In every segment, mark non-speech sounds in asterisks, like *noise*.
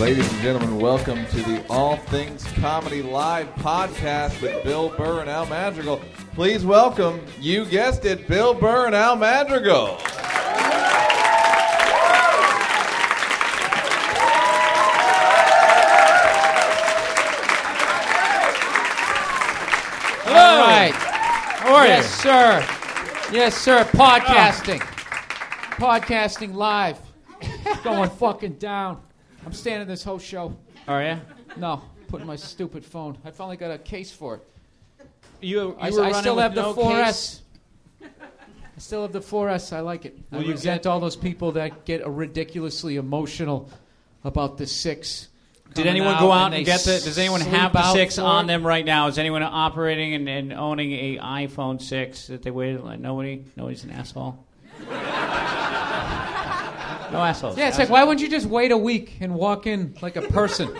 Ladies and gentlemen, welcome to the All Things Comedy Live podcast with Bill Burr and Al Madrigal. Please welcome, you guessed it, Bill Burr and Al Madrigal. All right. How are yes, sir. Yes, sir. Podcasting. Podcasting live. *laughs* Going fucking down. I'm standing this whole show. Are you? No, putting my stupid phone. I finally got a case for it. You, you I, I still have the no 4S. case? I still have the 4S. I like it. I Will you resent get- all those people that get ridiculously emotional about the six. Did coming anyone go out they and get the? Does anyone have the six on them right now? Is anyone operating and, and owning a iPhone six that they waited? Like nobody, nobody's an asshole. No assholes. Yeah, it's like, why wouldn't you just wait a week and walk in like a person? *laughs*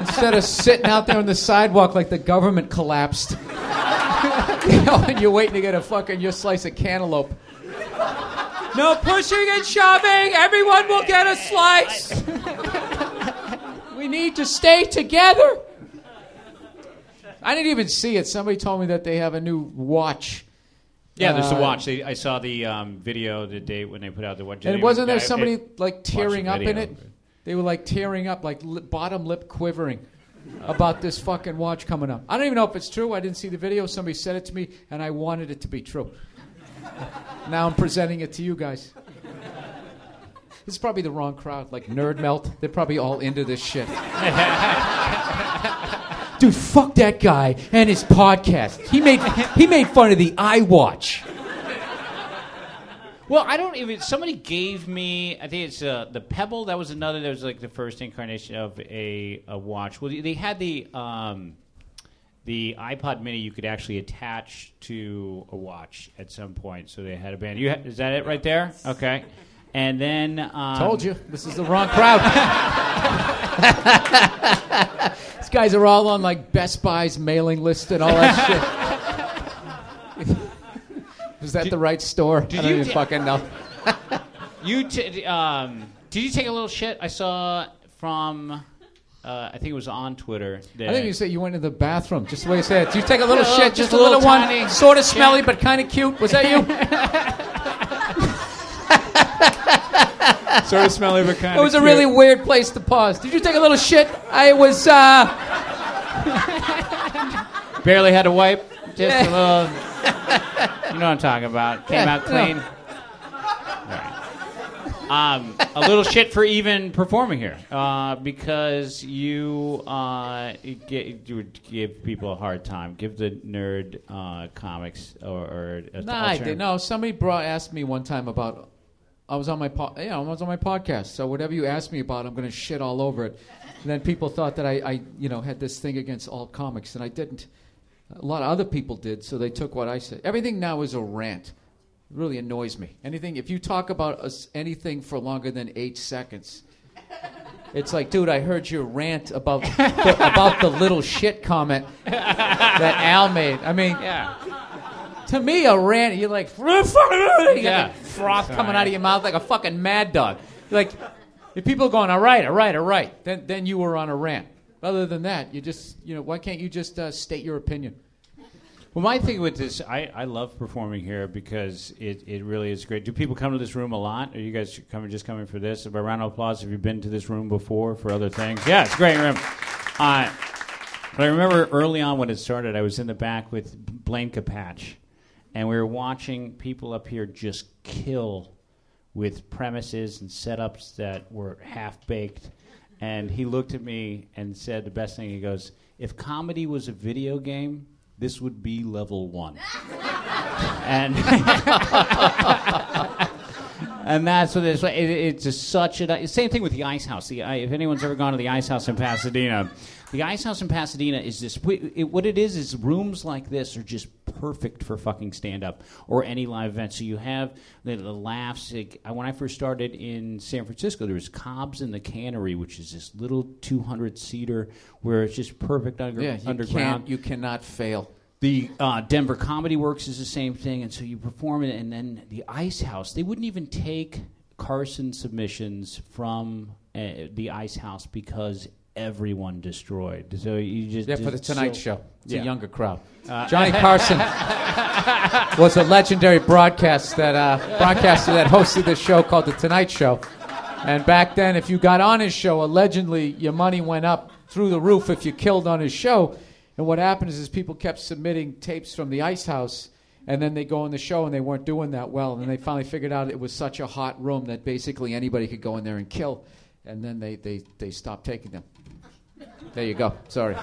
Instead of sitting out there on the sidewalk like the government collapsed. *laughs* you know, and you're waiting to get a fucking your slice of cantaloupe. No pushing and shoving. Everyone will get a slice. we need to stay together. I didn't even see it. Somebody told me that they have a new watch. Yeah, there's the Uh, watch. They, I saw the um, video the day when they put out the watch. And wasn't there somebody like tearing up in it? They were like tearing up, like lip, bottom lip quivering about this fucking watch coming up. I don't even know if it's true. I didn't see the video. Somebody said it to me, and I wanted it to be true. now I'm presenting it to you guys. This is probably the wrong crowd, like Nerdmelt. They're probably all into this shit. *laughs* Dude, fuck that guy and his podcast. He made he made fun of the iWatch. Well, I don't even. Somebody gave me. I think it's uh, the Pebble. That was another. That was like the first incarnation of a, a watch. Well, they had the um, the iPod Mini. You could actually attach to a watch at some point. So they had a band. You ha- is that it right there? Okay. And then um, Told you, this is the wrong crowd. *laughs* These guys are all on like Best Buy's mailing list and all that *laughs* shit. Is that the right store? I don't you even t- fucking know. *laughs* You t- um, did you take a little shit? I saw from. Uh, I think it was on Twitter. That I think you said you went to the bathroom. Just the way you said it. Did you take a little Yeah, shit? just Just, a a little, little one, sort of smelly but kind of cute. Was that you? Sort of smelly but kind of. it was a really weird place to pause. Did you take a little shit? I was. uh... *laughs* Barely had to wipe. Just a *laughs* little. You know what I'm talking about. Came Yeah, out clean. All right. Um, a little shit for even performing here uh, because you uh, get, you would give people a hard time. Give the nerd uh, comics or, or a No, I didn't. No, somebody brought asked me one time about. I was on my po- yeah, I was on my podcast. So whatever you ask me about, I'm going to shit all over it. And then people thought that I, I, you know, had this thing against all comics, and I didn't. A lot of other people did, so they took what I said. Everything now is a rant. It really annoys me. Anything if you talk about us, anything for longer than eight seconds. It's like, dude, I heard your rant about the, about the little shit comment that Al made. I mean, Yeah. To me, a rant, you're like, *laughs* you Yeah. froth coming out of your mouth like a fucking mad dog. Like, if people are going, all right, all right, all right, then, then you were on a rant. Other than that, you just, you know, why can't you just uh, state your opinion? Well, my thing with this, I, I love performing here because it, it really is great. Do people come to this room a lot? Are you guys coming just coming for this? A round of applause. Have you been to this room before for other things? Yeah, it's a great room. Uh, but I remember early on when it started, I was in the back with Blaine Capatch, and we were watching people up here just kill with premises and setups that were half baked. And he looked at me and said the best thing. He goes, "If comedy was a video game, this would be level one." *laughs* and *laughs* and that's what it's like. It, it's just such a same thing with the Ice House. The, if anyone's ever gone to the Ice House in Pasadena, the Ice House in Pasadena is this. It, what it is is rooms like this are just perfect for fucking stand up or any live event. So you have the, the laughs. Like, when I first started in San Francisco, there was Cobb's in the Cannery, which is this little 200 seater where it's just perfect under, Yeah, you underground. can't, you cannot fail. The uh, Denver Comedy Works is the same thing, and so you perform it, and then the Ice House. They wouldn't even take Carson submissions from uh, the Ice House because everyone destroyed. So you just Yeah, for the Tonight so- Show. It's Yeah. a younger crowd. Uh, *laughs* Johnny Carson was a legendary broadcast that uh, broadcaster that hosted this show called the Tonight Show. And back then, if you got on his show, allegedly your money went up through the roof if you killed on his show. And what happened is, is people kept submitting tapes from the Ice House, and then they go on the show and they weren't doing that well. And then they finally figured out it was such a hot room that basically anybody could go in there and kill. And then they, they, they stopped taking them. There you go. Sorry.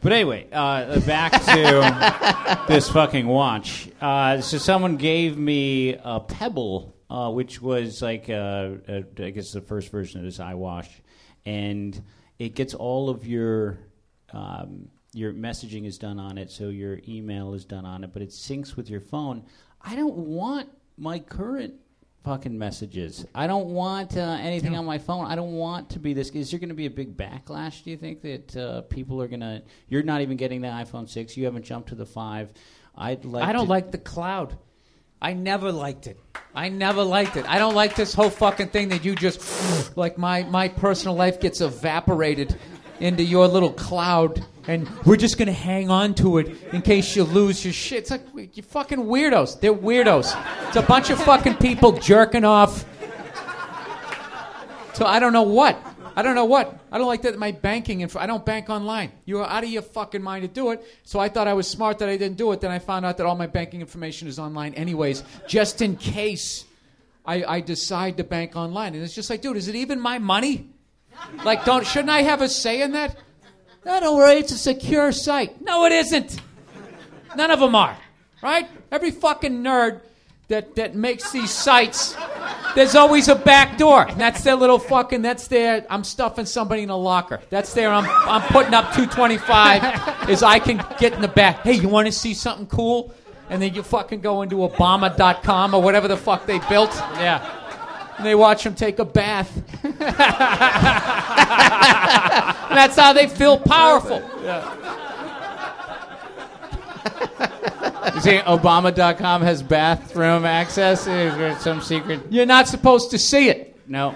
But anyway, uh, back to *laughs* this fucking watch. Uh, so someone gave me a Pebble, uh, which was like, uh, uh, I guess the first version of this iWatch, and it gets all of your um, your messaging is done on it, so your email is done on it, but it syncs with your phone. I don't want my current fucking messages. I don't want uh, anything on my phone. I don't want to be this. Is there going to be a big backlash? Do you think that uh, people are going to? You're not even getting the iPhone six. You haven't jumped to the five. I'd like. I don't to- like the cloud. I never liked it. I never liked it. I don't like this whole fucking thing that you just like my my personal life gets evaporated into your little cloud and we're just going to hang on to it in case you lose your shit. It's like you fucking weirdos. They're weirdos. It's a bunch of fucking people jerking off. So I don't know what. I don't know what. I don't like that my banking info. I don't bank online. You are out of your fucking mind to do it. So I thought I was smart that I didn't do it. Then I found out that all my banking information is online anyways, just in case I, I decide to bank online. And it's just like, dude, is it even my money? Like, don't shouldn't I have a say in that? No, don't worry. It's a secure site. No, it isn't. None of them are. Right? Every fucking nerd that that makes these sites there's always a back door. And that's their little fucking. That's their. I'm stuffing somebody in a locker. That's their. I'm I'm putting up 225. is *laughs* I can get in the back. Hey, you want to see something cool? And then you fucking go into Obama.com or whatever the fuck they built. Yeah. And they watch him take a bath. *laughs* that's how they feel powerful. Yeah. You say Obama.com has bathroom access? Is there some secret? You're not supposed to see it. No.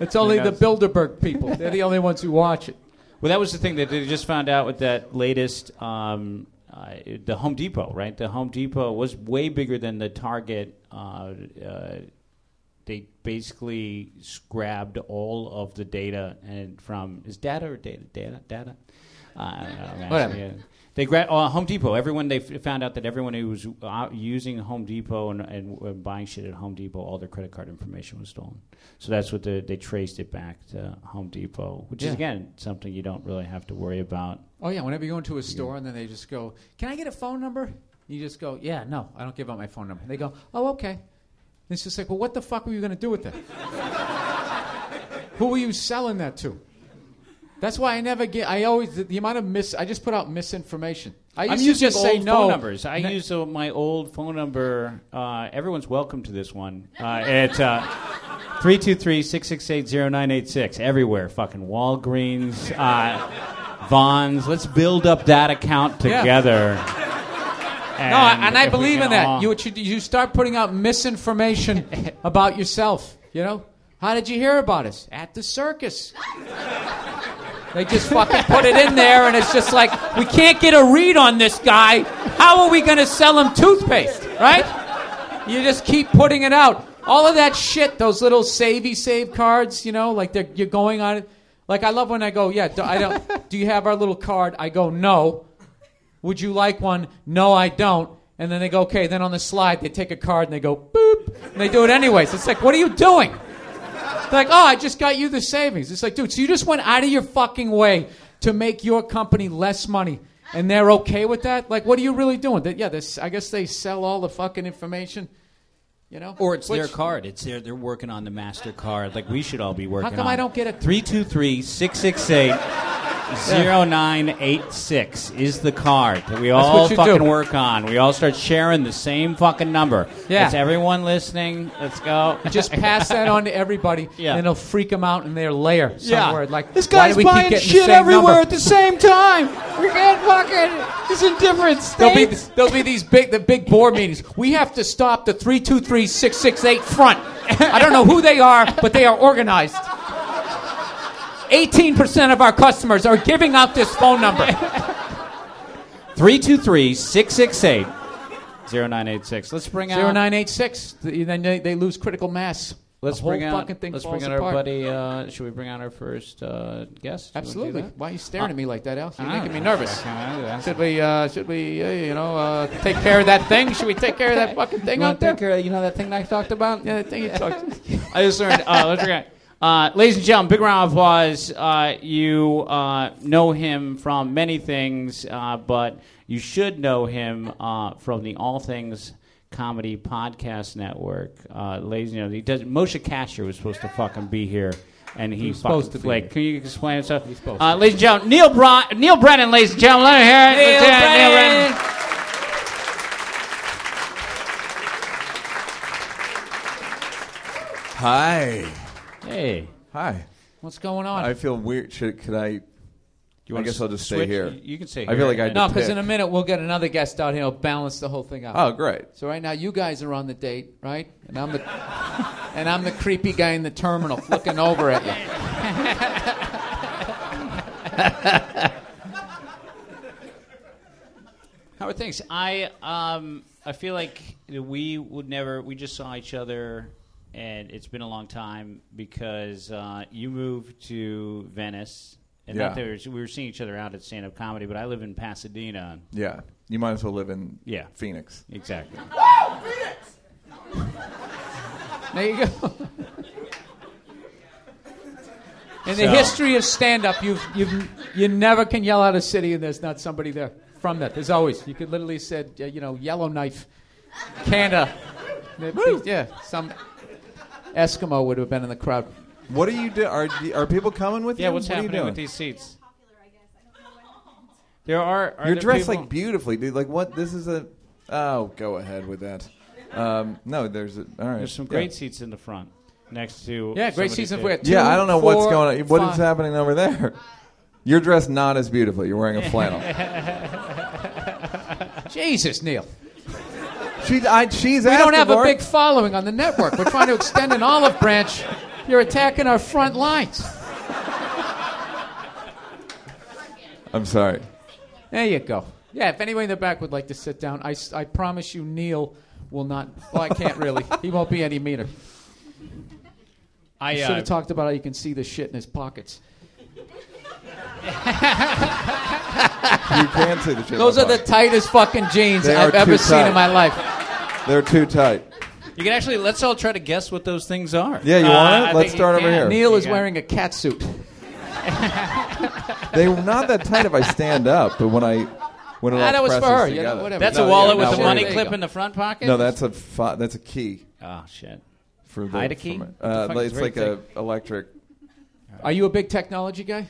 It's only the? Bilderberg people. *laughs* They're the only ones who watch it. Well, that was the thing that they just found out with that latest, um, uh, the Home Depot, right? The Home Depot was way bigger than the Target. Uh, uh, they basically grabbed all of the data and from is data or data data data. Uh, I don't know. Whatever. Yeah. They grabbed uh, Home Depot. Everyone they f- found out that everyone who was uh, using Home Depot and, and uh, buying shit at Home Depot, all their credit card information was stolen. So that's what the, they traced it back to Home Depot, which Yeah. is again something you don't really have to worry about. Oh yeah, whenever you go into a store and then they just go, "Can I get a phone number?" You just go, "Yeah, no, I don't give out my phone number." They go, "Oh, okay." And it's just like, well, what the fuck were you going to do with that? Who were you selling that to? That's why I never get. I always the, the amount of mis. I just put out misinformation. I used I'm to just say no. phone numbers. I Ne- use uh, my old phone number. Uh, everyone's welcome to this one. Uh, uh, 323-668-0986. Everywhere. Fucking Walgreens, uh, Vons. Let's build up that account Yeah. Together. No, and I believe in that. all- You, should- you start putting out misinformation *laughs* about yourself. You know, how did you hear about us? At the circus. They just fucking put it in there, and it's just like we can't get a read on this guy. How are we going to sell him toothpaste? Right? You just keep putting it out. All of that shit, those little savey save cards, you know, like they're, you're going on it. Like I love when I go, yeah. Do, I don't. do you have our little card? I go, no. Would you like one? No, I don't. And then they go, okay. Then on the slide, they take a card and they go, boop. And they do it anyways. It's like, what are you doing? They're like, oh, I just got you the savings. It's like, dude, so you just went out of your fucking way to make your company less money. And they're okay with that? Like, what are you really doing? That, yeah, this, I guess they sell all the fucking information, you know? Or it's their card. It's their, they're working on the MasterCard. Like we should all be working How come on. I don't get a- 323 668 0986 is the card that we all fucking do. work on. We all start sharing the same fucking number. Yeah. That's everyone listening. Let's go. Just pass that on to everybody, *laughs* Yeah. and it'll freak them out in their lair somewhere. Like this why guy's do we buying shit everywhere number? at the same time. We can't fucking. It's in different There'll be there'll be these big the big board meetings. We have to stop the three two three six six eight front. I don't know who they are, but they are organized. Eighteen percent of our customers are giving out this phone number. 323 668 0986. Let's bring out. Zero nine eight six. Then they, they lose critical mass. Let's the bring out. fucking thing let's bring out apart. our buddy. Uh, should we bring out our first uh, guest? You wanna do Absolutely. Why are you staring at me like that, Al? You're making don't me nervous. Do that? Should we, uh, should we, uh, you know, uh, take care of that thing? Should we take care of that *laughs* fucking thing You out there? care of- you know that thing I talked about? Yeah, that thing you talked. *laughs* I just learned. Uh, let's bring it. Uh, ladies and gentlemen, big round of applause. Uh, you uh, know him from many things, uh, but you should know him uh, from the All Things Comedy Podcast Network. Uh, ladies and gentlemen, he does. Moshe Kasher was supposed to fucking be here, and he He's supposed to be flaked. here. Can you explain yourself? He's supposed Uh, to. ladies and gentlemen, Neal, Bron- Neal Brennan, ladies and gentlemen, let me hear it. Neal Let's hear it, Neal Brennan. Brennan. Hi. Hey, Hi. What's going on? I feel weird. Should, could I? you I wanna guess I'll just stay switch? here. You can stay. I feel here. like I- no, because in a minute we'll get another guest out here. He'll balance the whole thing out. Oh, great. So right now you guys are on the date, right? And I'm the and I'm the creepy guy in the terminal looking over at you. *laughs* How are things? I um I feel like we would never. We just saw each other, and it's been a long time because uh, you moved to Venice, and Yeah. not there. We were seeing each other out at stand up comedy, but I live in Pasadena. Yeah. You might as well live in Yeah. Phoenix. Exactly. *laughs* There you go. *laughs* In the So- history of stand-up, you've, you've, you never can yell out a city and there's not somebody there from that. There's always. You could literally said, uh, you know, Yellowknife, Canada. yeah, some Eskimo would have been in the crowd. What are you doing? Are are people coming with Yeah. you? What's what are you happening doing? with these seats? There are. are You're there dressed people- like beautifully, dude. Like what? This is a. Oh, go ahead with that. Um, no, there's a. All right. There's some Yeah. great seats in the front next to. Yeah, great seats season table. for it. Yeah, I don't know what's going on. What is five. happening over there? You're dressed not as beautifully. You're wearing a flannel. *laughs* Jesus, Neal. She's, I, she's We don't have a big following on the network. We're trying to extend an olive branch. You're attacking our front lines. I'm sorry. There you go. Yeah, if anyone in the back would like to sit down, I, I promise you Neal will not. Well, I can't really. He won't be any meaner. I I should uh, have talked about how you can see the shit in his pockets. You can see the shit. Those are the tightest fucking jeans They I've are ever too seen tight. in my life. They're too tight. You can actually let's all try to guess what those things are. Yeah, you Uh, want I it? Let's think start over can. here. Neal is got- wearing a cat suit. They're not that tight if I stand up, but when I when it Ah, all that was for presses her, you know, together. whatever. That's No, a wallet yeah, with now the we're- money There you clip go. in the front pocket. No, that's a fi- that's a key oh shit. for the Hide a key? for my- What the uh, fuck like- it's right like a electric. Are you a big technology guy?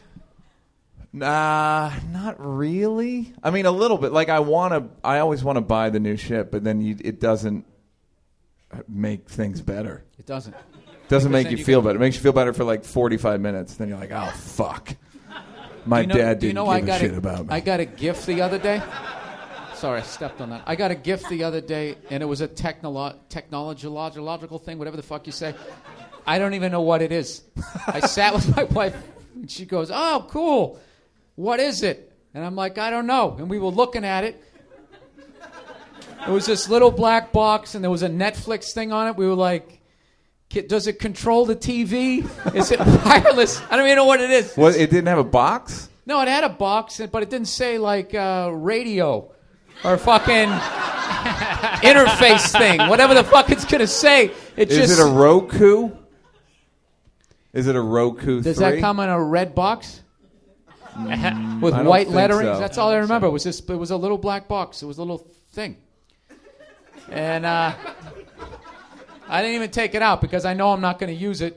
Nah, not really. I mean, a little bit. Like I want to. I always want to buy the new shit, but then you, it doesn't make things better. It doesn't. Doesn't make you you feel better. It makes you feel better for like forty-five minutes. Then you're like, oh fuck, my you know, dad do you didn't know I give got a shit about me. I got a gift the other day. Sorry, I stepped on that. I got a gift the other day, and it was a technolo- technological thing, whatever the fuck you say. I don't even know what it is. I sat with my *laughs* wife, and she goes, "Oh, cool. What is it?" And I'm like, "I don't know." And we were looking at it. It was this little black box, and there was a Netflix thing on it. We were like, "Does it control the TV? Is it *laughs* wireless?" I don't even know what it is. What? It didn't have a box. No, it had a box, but it didn't say like uh, radio or fucking *laughs* interface thing, whatever the fuck it's gonna say. It Is just Is it a Roku? Is it a Roku? does 3? that come in a red box with Mm, I white lettering? so. That's all I remember. It was this. It was a little black box. It was a little thing, and uh, I didn't even take it out because I know I'm not going to use it.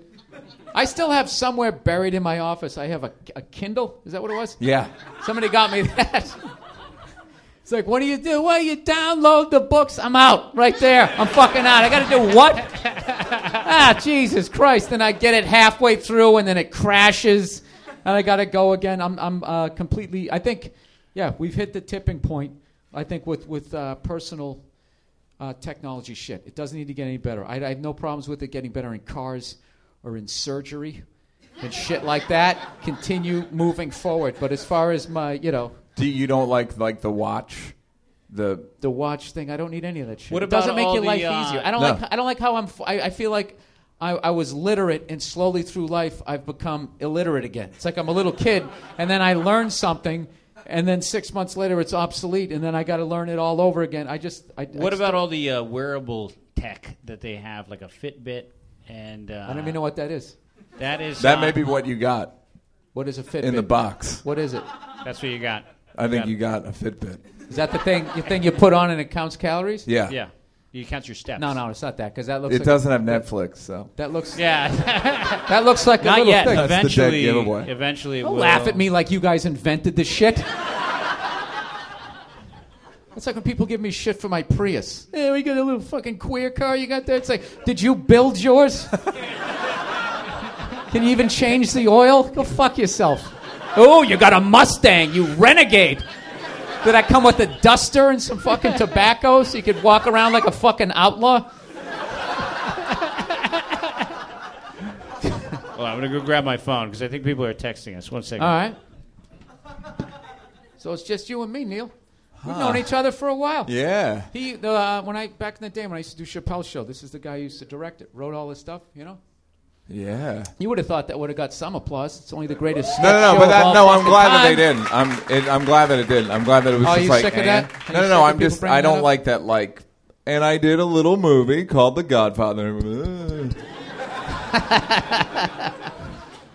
I still have somewhere buried in my office. I have a, a Kindle. Is that what it was? Yeah. Somebody got me *laughs* that. It's like, what do you do? Well, you download the books. I'm out right there. I'm fucking out. I got to do what? *laughs* ah, Jesus Christ! Then I get it halfway through, and then it crashes, and I got to go again. I'm, I'm uh, completely. I think, yeah, we've hit the tipping point. I think with with uh, personal uh, technology shit, it doesn't need to get any better. I, I have no problems with it getting better in cars or in surgery and shit like that. Continue moving forward. But as far as my, you know, Do you don't like like the watch? The the watch thing. I don't need any of that shit. What it doesn't make your the, life uh, easier. I don't No. like. I don't like how I'm. f- I, I feel like I, I was literate, and slowly through life, I've become illiterate again. It's like I'm a little kid, and then I learn something, and then six months later, it's obsolete, and then I got to learn it all over again. I just. I, I What just about all the uh, wearable tech that they have, like a Fitbit? And uh, I don't even know what that is. that is that uh, may be what you got What is a Fitbit? in the box. What is it? That's what you got. I think Got- you got a Fitbit. Is that the thing? You thing you put on and it counts calories? Yeah. Yeah, you count your steps. No, no, it's not that because that looks. It like, doesn't have Netflix, so That looks. Yeah, *laughs* That *laughs* looks like a not little yet. thing. That's the dead Eventually, eventually, it Don't will. laugh at me like you guys invented this shit. *laughs* It's like when people give me shit for my Prius. Yeah, we got a little fucking queer car you got there. It's like, did you build yours? Can you even change the oil? Go fuck yourself. Oh, you got a Mustang, you renegade. Did I come with a duster and some fucking tobacco so you could walk around like a fucking outlaw? Well, I'm gonna go grab my phone because I think people are texting us. One second. All right. So it's just you and me, Neal. We've known each other for a while. yeah. He, uh, when I back in the day when I used to do Chappelle's show, this is the guy who used to direct it, wrote all this stuff. You know, Yeah. you would have thought that would have got some applause. It's only the greatest. No, no, no, but that, no, I'm glad that they didn't. I'm, it, I'm glad that it didn't. I'm glad that it was Oh, just you like. sick of that? Are No, no, no. I'm just. I don't like that. Like, and I did a little movie called The Godfather. *laughs*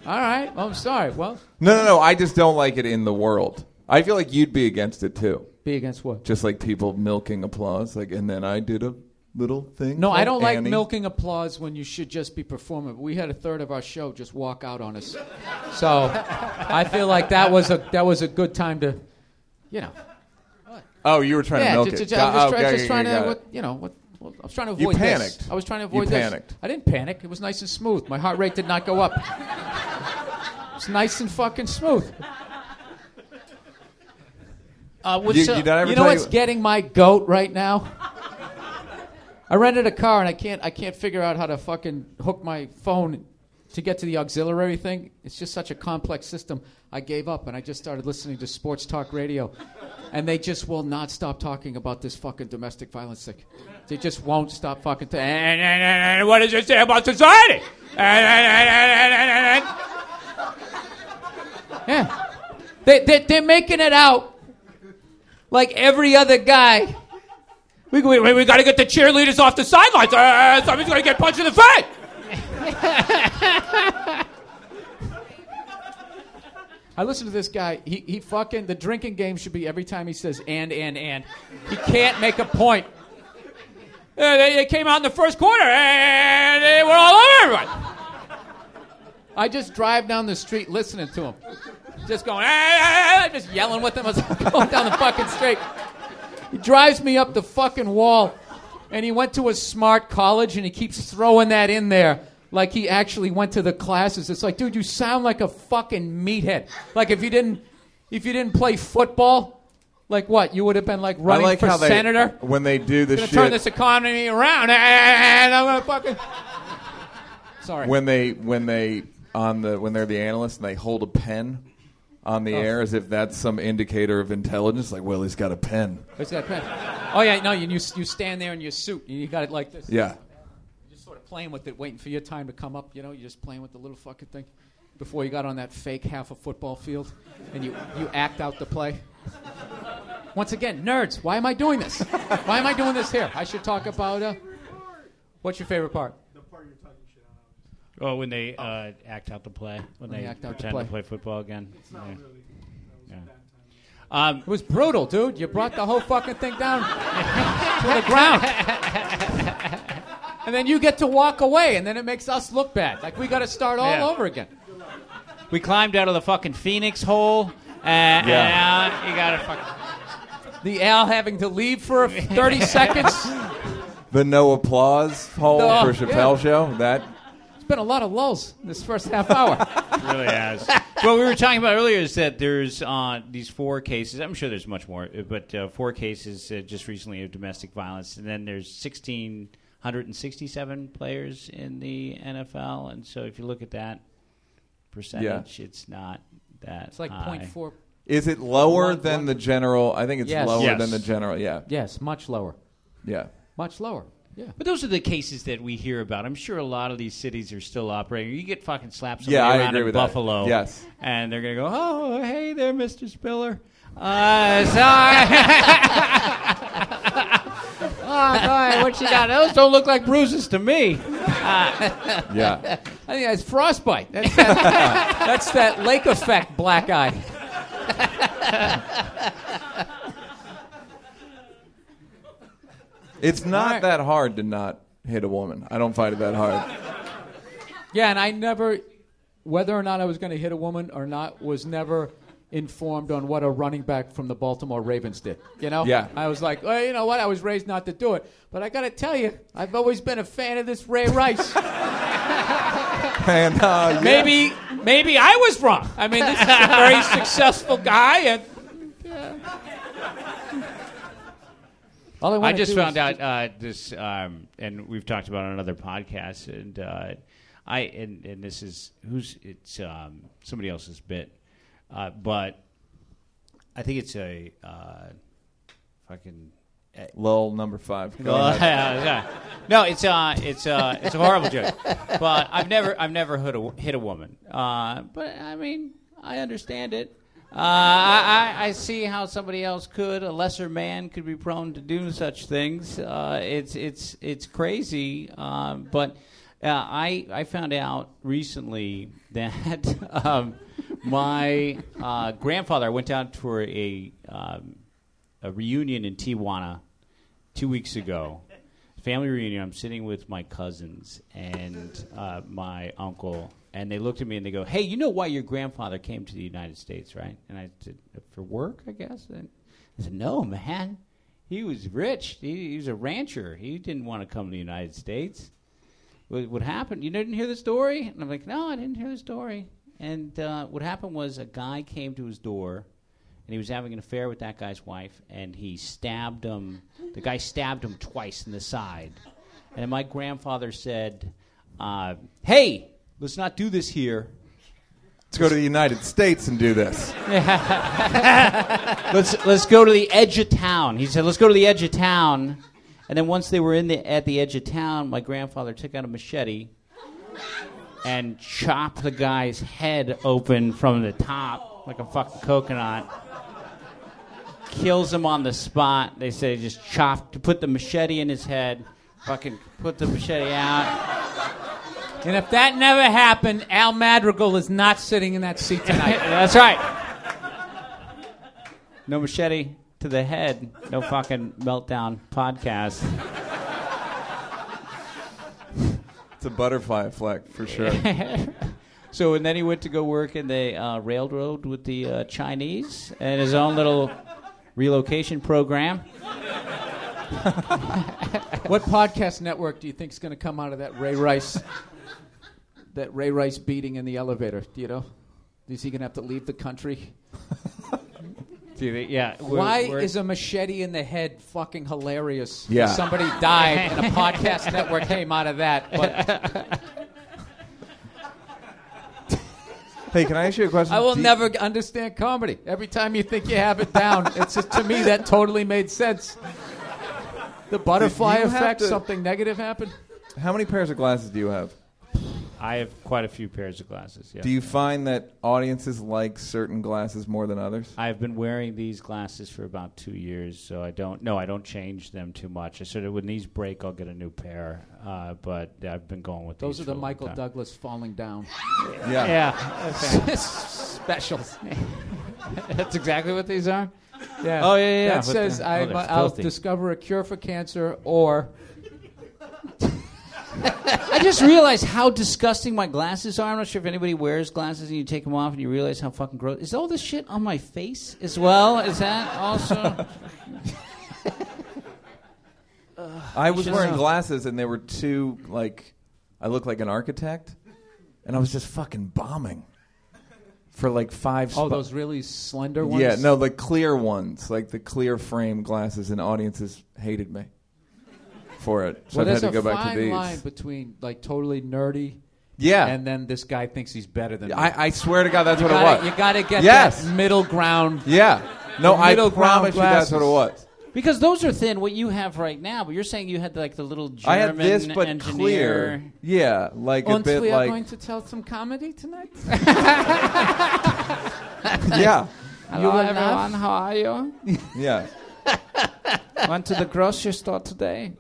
All right. Well, I'm sorry. Well, No, no, no. I just don't like it in the world. I feel like you'd be against it too. be against what? Just like people milking applause. Like, and then I did a little thing. No, I don't like milking applause when you should just be performing. We had a third of our show just walk out on us, *laughs* so I feel like that was a that was a good time to, you know, Oh, you were trying to yeah, milk just, it. I was try- okay, just trying to, what, you know, what, what- I was trying to avoid You panicked. this. I was trying to You avoid this. panicked. I didn't panic. It was nice and smooth. My heart rate did not go up. It's nice and fucking smooth. Uh, You- you You know what's getting my goat right now? I rented a car and I can't I can't figure out how to fucking hook my phone to get to the auxiliary thing. It's just such a complex system. I gave up and I just started listening to sports talk radio. And they just will not stop talking about this fucking domestic violence thing. They just won't stop fucking. ta- and, and, and, and what does it say about society? Yeah. They, they, they're making it out like every other guy. We, we, we got to get the cheerleaders off the sidelines. Uh, somebody's going to get punched in the face. I listen to this guy. He, he fucking, the drinking game should be every time he says and, and, and. He can't make a point. Uh, they, they came out in the first quarter and they were all over everyone. I just drive down the street listening to him. Just going, "Ah, ah, ah," just yelling with him as I'm going down the fucking street. He drives me up the fucking wall, and he went to a smart college, and he keeps throwing that in there like he actually went to the classes. It's like, dude, you sound like a fucking meathead. Like if you didn't, if you didn't play football, like what? You would have been like I running like for how they senator. when they do the gonna shit. turn this economy around, and I'm gonna fucking. Sorry. when they when they on the when they're the analysts and they hold a pen on Oh. the air as if that's some indicator of intelligence. Like, well, he's got a pen. What's that pen? Oh yeah, no, you you you stand there in your suit, and you got it like this. Yeah. You're just sort of playing with it, waiting for your time to come up. You know, you're just playing with the little fucking thing before you got on that fake half a football field, and you you act out the play. Once again, nerds. Why am I doing this? Why am I doing this here? I should talk about. Uh, what's your favorite part? Oh, when they uh, act out the play, when, When they, they act out the pretend play. to play football again. Yeah. Yeah. Um, It was brutal, dude. You brought the whole fucking thing down *laughs* to the ground. and then you get to walk away, and then it makes us look bad. Like we got to start all Yeah. over again. We climbed out of the fucking Phoenix hole. And, Yeah. now you gotta fucking. The Al having to leave for 30 *laughs* seconds. The no applause hole No, for Chappelle yeah. show. That It's been a lot of lulls in this first half hour. *laughs* really has. what we were talking about earlier is that there's uh, these four cases. I'm sure there's much more, uh, but uh, four cases uh, just recently of domestic violence, and then there's 1,667 players in the NFL. And so if you look at that percentage, it's not that. It's like high. 0.4. is it lower One- than one- the general? I think it's Yes. lower Yes. than the general. Yeah, Yes, much lower. yeah. Much lower. Yeah. But those are the cases that we hear about. I'm sure a lot of these cities are still operating. You get fucking somebody Yeah, I around agree in with that. Buffalo. Yes. And they're going to go, oh, hey there, Mr. Spiller. Uh, sorry. *laughs* oh, boy, what you got? Those don't look like bruises to me. Yeah. *laughs* I think that's frostbite. That's that, *laughs* that's that lake effect black eye. It's not right. that hard to not hit a woman. I don't find it that hard. Yeah, and I never, whether or not I was going to hit a woman or not, was never informed on what a running back from the Baltimore Ravens did. You know? Yeah. I was like, well, you know what? I was raised not to do it. But I got to tell you, I've always been a fan of this Ray Rice. *laughs* *laughs* And uh, yeah. maybe, maybe I was wrong. I mean, this is a very successful guy, and. I, I just found is- out uh, this, um, and we've talked about it on other podcasts, and uh, I and, and this is who's it's um, somebody else's bit, uh, but I think it's a uh, fucking. Lol number five. Go No, *laughs* no, it's uh, it's uh, it's a horrible joke. But I've never, I've never hit a, hit a woman. Uh, but I mean, I understand it. Uh, I, I see how somebody else could. A lesser man could be prone to do such things. Uh, it's it's it's crazy. Um, but uh, I I found out recently *laughs* that um, my uh, grandfather. I went down for a um, a reunion in Tijuana two weeks ago. Family reunion. I'm sitting with my cousins and uh, my uncle, and they looked at me and they go, "Hey, you know why your grandfather came to the United States, right?" And I said, "For work, I guess." And I said, "No, man. He was rich. He, he was a rancher. He didn't want to come to the United States." What, what happened? You didn't hear the story? And I'm like, "No, I didn't hear the story." And uh, what happened was a guy came to his door and he was having an affair with that guy's wife, and he stabbed him. The guy stabbed him twice in the side. And my grandfather said, uh, "Hey, let's not do this here. Let's go to the United States and do this. *laughs* Let's let's go to the edge of town." He said, "Let's go to the edge of town." And then once they were in the at the edge of town, my grandfather took out a machete and chopped the guy's head open from the top like a fucking coconut. kills him on the spot. They say just chopped, put the machete in his head, fucking put the machete out. And if that never happened, Al Madrigal is not sitting in that seat tonight. *laughs* That's right. No machete to the head. No fucking meltdown podcast. It's a butterfly effect for sure. *laughs* So and then he went to go work in the uh, railroad with the uh, Chinese and his own little relocation program. *laughs* what podcast network do you think is going to come out of that Ray Rice, that Ray Rice beating in the elevator? You know? Is he going to have to leave the country? Do you think- Yeah. we're- Why we're- is a machete in the head fucking hilarious? Yeah. Somebody died and a *laughs* podcast network came out of that. But hey, can I ask you a question? I will Do you- never understand comedy. Every time you think you have it down, it's just, to me that totally made sense. The butterfly effect, to- something negative happened. How many pairs of glasses do you have? I have quite a few pairs of glasses. Yeah. Do you find that audiences like certain glasses more than others? I've been wearing these glasses for about two years, so I don't. No, I don't change them too much. I sort of when these break, I'll get a new pair. Uh, but I've been going with Those these are the for a long Michael time. Douglas falling down *laughs* Yeah. Yeah, *laughs* specials. *laughs* that's exactly what these are. Yeah. Oh, yeah, yeah, yeah. That But says they're- oh, I, they're I'll discover a cure for cancer or *laughs* I just realized how disgusting my glasses are. I'm not sure if anybody wears glasses and you take them off and you realize how fucking gross. Is all this shit on my face as well? Is that also? *laughs* I was wearing know. glasses and they were too like I look like an architect, and I was just fucking bombing for like five. Oh, spo- those really slender ones. Yeah, no, the clear ones, like the clear frame glasses, and audiences hated me for it. So Well, I've had there's to a go back fine to these. line between like totally nerdy yeah, and then this guy thinks he's better than me. I, I swear to God, that's you what gotta, it was. You got to get Yes. that middle ground. yeah, no, The I middle ground promise you that's what it was. Because those are thin. What you have right now, but you're saying you had like the little German I had this, but engineer. clear. Yeah, like a bit we are like going to tell some comedy tonight. *laughs* *laughs* yeah, Hello, You will everyone. laugh? How are you? *laughs* yeah. Went to the grocery store today.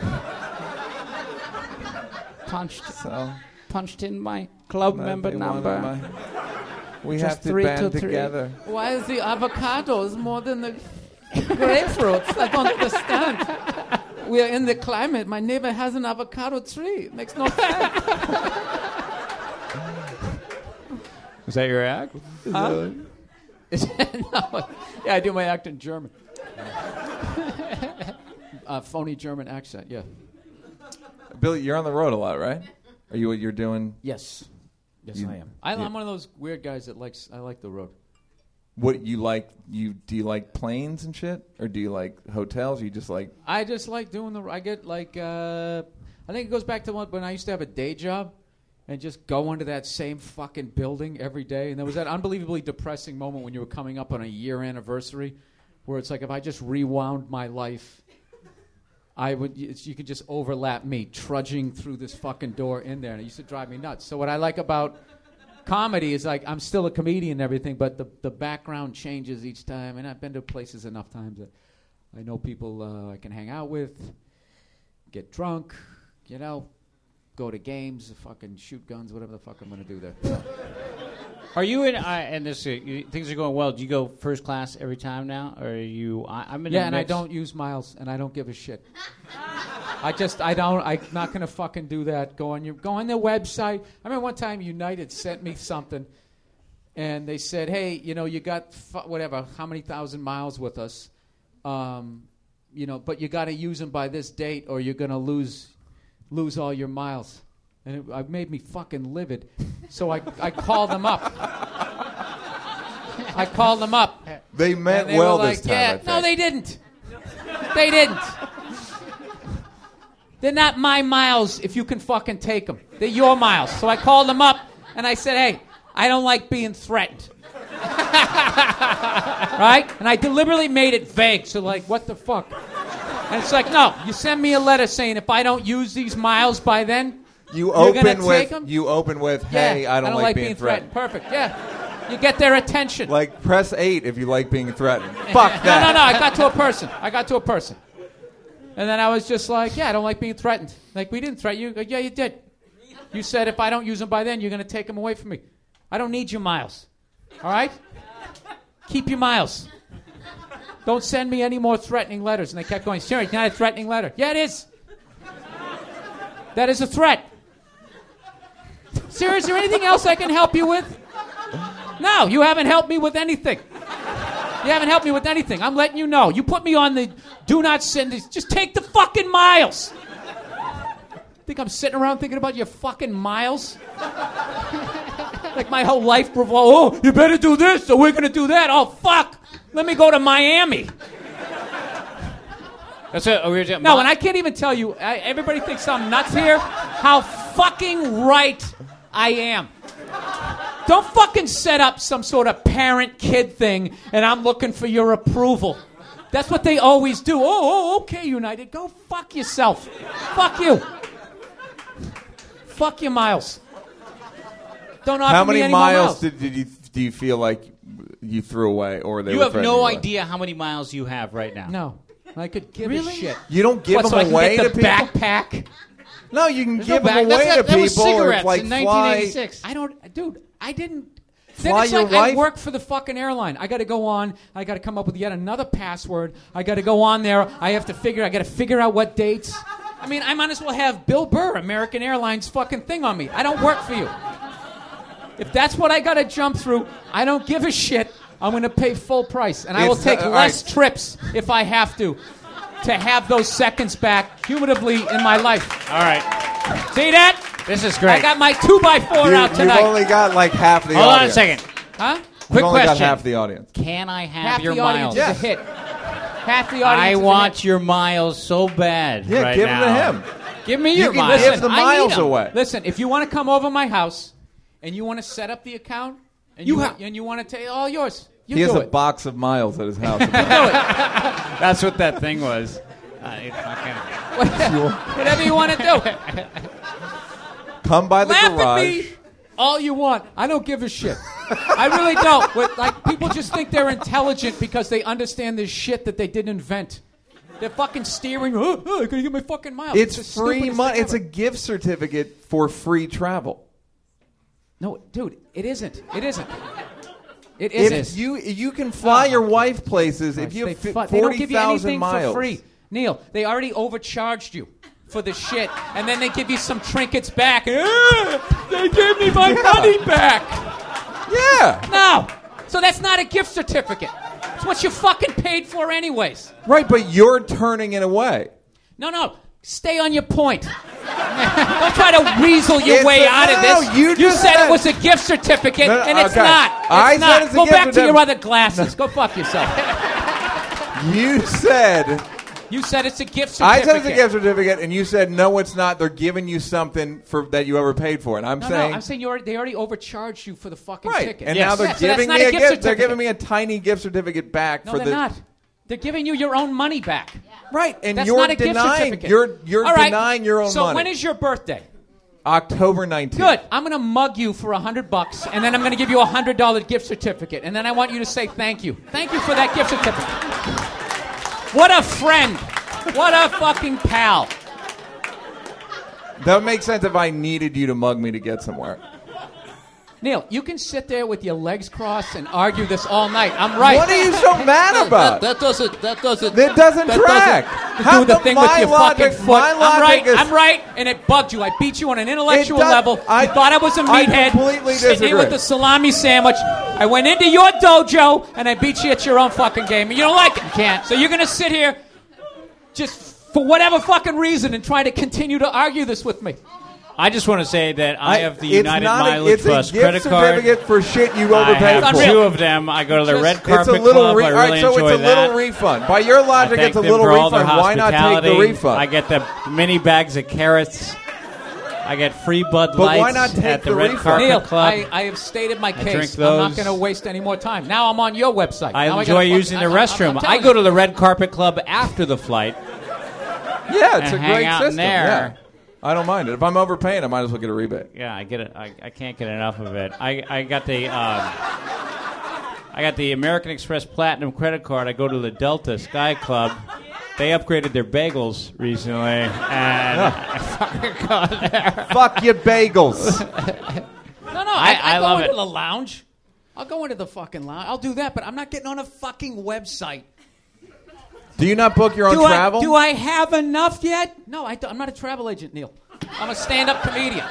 *laughs* Punched, So punched in my club member number. my- we Just have to three band to three. together. Why is the avocados more than the grapefruits? I don't understand. We are in the climate. My neighbor has an avocado tree. It makes no sense. *laughs* Is that your act? Huh? *laughs* no. Yeah, I do my act in German. Uh, phony German accent. Yeah. *laughs* Billy, you're on the road a lot, right? Are you what you're doing? Yes. Yes, You- I am. I. I'm one of those weird guys that likes. I like the road. What you like? You do you like planes and shit, or do you like hotels? You just like I just like doing the. I get like. Uh, I think it goes back to when I used to have a day job, and just go into that same fucking building every day. And there was that unbelievably depressing moment when you were coming up on a year anniversary, where it's like if I just rewound my life, I would. You could just overlap me trudging through this fucking door in there, and it used to drive me nuts. So what I like about comedy is like I'm still a comedian and everything, but the the background changes each time, and I've been to places enough times that I know people uh, I can hang out with, get drunk, you know, go to games, fucking shoot guns, whatever the fuck I'm gonna do there. Are you in? Uh, and this uh, you, things are going well. Do you go first class every time now, or are you? I, I'm in. yeah, and I don't use miles, and I don't give a shit. I just I don't I'm not gonna fucking do that. Go on your go on their website. I remember one time United sent me something, and they said, "Hey, you know, you got fu- whatever, how many thousand miles with us, um, you know, but you got to use them by this date, or you're gonna lose lose all your miles." And it, it made me fucking livid. So I I called them up. I called them up. they meant they well like, this time. Yeah, no, they didn't. They didn't. They're not my miles if you can fucking take them. They're your miles. So I called them up and I said, hey, I don't like being threatened. *laughs* right? And I deliberately made it vague. So, like, what the fuck? And it's like, no, you send me a letter saying if I don't use these miles by then, You You're gonna open take with 'em? you open with hey, yeah, I don't, like, being, threatened. Perfect. Yeah. You get their attention. Like press eight if you like being threatened. Fuck No, that. no, no. I got to a person. I got to a person. And then I was just like, yeah, I don't like being threatened. Like, we didn't threaten you. Like, yeah, you did. You said if I don't use them by then, you're going to take them away from me. I don't need your miles. All right? Keep your miles. Don't send me any more threatening letters. And they kept going, sure, it's not a threatening letter. Yeah, it is. That is a threat. Sir, is there anything else I can help you with? No, you haven't helped me with anything. You haven't helped me with anything. I'm letting you know. You put me on the do not send this. Just take the fucking miles. Think I'm sitting around thinking about your fucking miles? like my whole life revolves. Oh, you better do this, or we're gonna do that. Oh fuck! Let me go to Miami. That's what we oh, talking No, and I can't even tell you. I, everybody thinks I'm nuts here. How fucking right I am. Don't fucking set up some sort of parent kid thing and I'm looking for your approval. That's what they always do. Oh, oh, oh okay, United. Go fuck yourself. Fuck you. Fuck you, miles. Don't offer How me many any more miles did, did you do you feel like you threw away or they You were have threatening no you idea how many miles you have right now. No. I could give Really? a shit. You don't give what, so them I can away get to the people. backpack? No, you can There's give no them away that's- to that people. or cigarettes like in fly. 1986. I don't, dude. I didn't. Then it's like I work for the fucking airline. I got to go on. I got to come up with yet another password. I got to go on there. I have to figure. I got to figure out what dates. I mean, I might as well have Bill Burr, American Airlines fucking thing on me. I don't work for you. If that's what I got to jump through, I don't give a shit. I'm going to pay full price, and I will take less trips if I have to to have those seconds back cumulatively in my life. All right. See that? This is great. I got my two by four You, out have tonight. only got like half the Hold on a audience. second. huh? You've Quick only got half the audience. Can I have, Half your the audience miles? is a hit. Half the audience. I is a want hit. your miles so bad. Yeah, right give now. them to him. Give me You your can miles. give the I need miles 'em. away. Listen, if you want to come over my house and you want to set up the account and You you, ha- and you want to take all yours, you He has do a it. box of miles at his *laughs* house. do it. That's what that thing was. Uh, Whatever you want to do. Come by the Laugh garage. at me all you want. I don't give a shit. I really don't. But, like people just think they're intelligent because they understand this shit that they didn't invent. They're fucking steering. Oh, oh, I gotta get my fucking miles. It's the free money. It's a gift certificate for free travel. no, dude. It isn't. It isn't. It If you you can fly Oh, your wife places if you have fi- they don't forty give you anything miles. for free. Neal, they already overcharged you for the shit, and then they give you some trinkets back. "Ah, they gave me my Yeah. money back. Yeah, No, so that's not a gift certificate. It's what you fucking paid for, anyways. right. But you're turning it away. No, no, stay on your point. Don't try to weasel your It's way a- out of no, this. you just said, said- it was a gift certificate, No, no, and it's okay. not. It's I said not. it's a Go back to your other glasses. Go fuck yourself. *laughs* You said You said it's a gift certificate. I said it's a gift certificate, and you said no, it's not. They're giving you something for that you ever paid for, and I'm No, saying no, I'm saying you already, they already overcharged you for the fucking right. ticket. And Yes. now they're giving not me a a gift gift. They're giving me a tiny gift certificate back no, for they're the not. They're giving you your own money back. right, and That's you're not a gift denying certificate. you're you're All right, denying your own money. so money. when is your birthday? October 19th? Good. I'm going to mug you for a hundred bucks, and then I'm going to give you a hundred dollar gift certificate, and then I want you to say thank you. Thank you for that gift certificate. What a friend. What a fucking pal. That would make sense if I needed you to mug me to get somewhere. Neal, you can sit there with your legs crossed and argue this all night. I'm right. What are you so mad about? That, that doesn't. That doesn't. That doesn't that track. doesn't How do the thing with your logic- fucking foot. my I'm right. is- I'm right, and it bugged you. I beat you on an intellectual does- level. I- you thought I was a meathead. I completely sitting here with the salami sandwich. I went into your dojo and I beat you at your own fucking game. And you don't like it. You can't. So you're gonna sit here, just for whatever fucking reason, and try to continue to argue this with me. I just want to say that I, have the United not a, Mileage it's Plus a gift credit card. certificate for shit you I overpaid have for. Unreal. two of them. I go to the Just- Red It's Carpet a little Club. re- I all really right, so enjoy it's a that. little refund. By your I logic, thank it's a them little for all their refund. Why not take the hospitality. refund? I get the mini bags of carrots. I get free Bud But why Lights not take at the, the Red refund? Carpet Neal, Club. I, I have stated my drink case. I'm not going to waste any more time. Now I'm on your website. I Now enjoy gotta fuck- using the I- I- I'm restroom. I telling go you. to the Red Carpet Club after the flight. yeah, it's and a hang great out in system. there. Yeah. I don't mind it. If I'm overpaying, I might as well get a rebate. Yeah, I get it. I, I can't get enough of it. I, I got the um, I got the American Express Platinum credit card. I go to the Delta Sky Club. They upgraded their bagels recently, and *laughs* I fucking go there. Fuck your bagels. No, no, I, I- I, I go into it. the lounge. I'll go into the fucking lounge. I'll do that, but I'm not getting on a fucking website. Do you not book your own do travel? I, do I have enough yet? No, I am not a travel agent, Neal. I'm a stand-up comedian.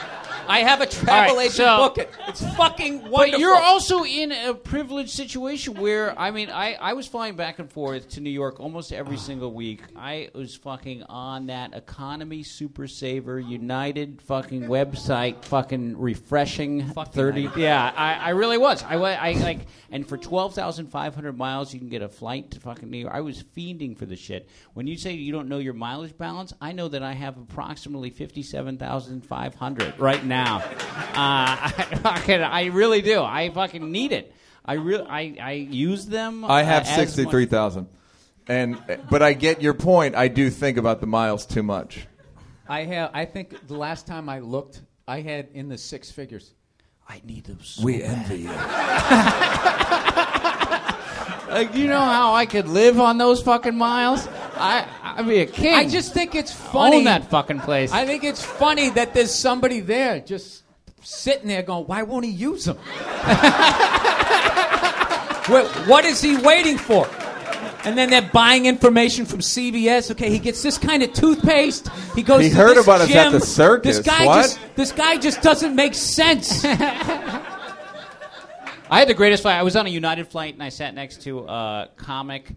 I have a travel right, agent. so- book it. It's fucking wonderful. But you're also in a privileged situation where I mean, I, I was flying back and forth to New York almost every single week. I was fucking on that economy super saver United fucking website, fucking refreshing Fuck thirty. United. Yeah, I, I really was. I, I like, and for twelve thousand five hundred miles, you can get a flight to fucking New York. I was fiending for the shit. When you say you don't know your mileage balance, I know that I have approximately fifty-seven thousand five hundred right now. Uh, *laughs* I, fucking, I really do. I fucking need it. I really, I, I use them. I have uh, as sixty-three thousand, and but I get your point. I do think about the miles too much. I have. I think the last time I looked, I had in the six figures. I need them. So We envy you. *laughs* Like, you know how I could live on those fucking miles? I, I'd be a king. I just think it's funny. own that fucking place. I think it's funny that there's somebody there just sitting there going, "Why won't he use them?" *laughs* Wait, what is he waiting for? And then they're buying information from CVS. Okay, he gets this kind of toothpaste. He goes. He to heard this about us at the circus. This guy What? just. This guy just doesn't make sense. *laughs* *laughs* I had the greatest flight. I was on a United flight, and I sat next to a comic.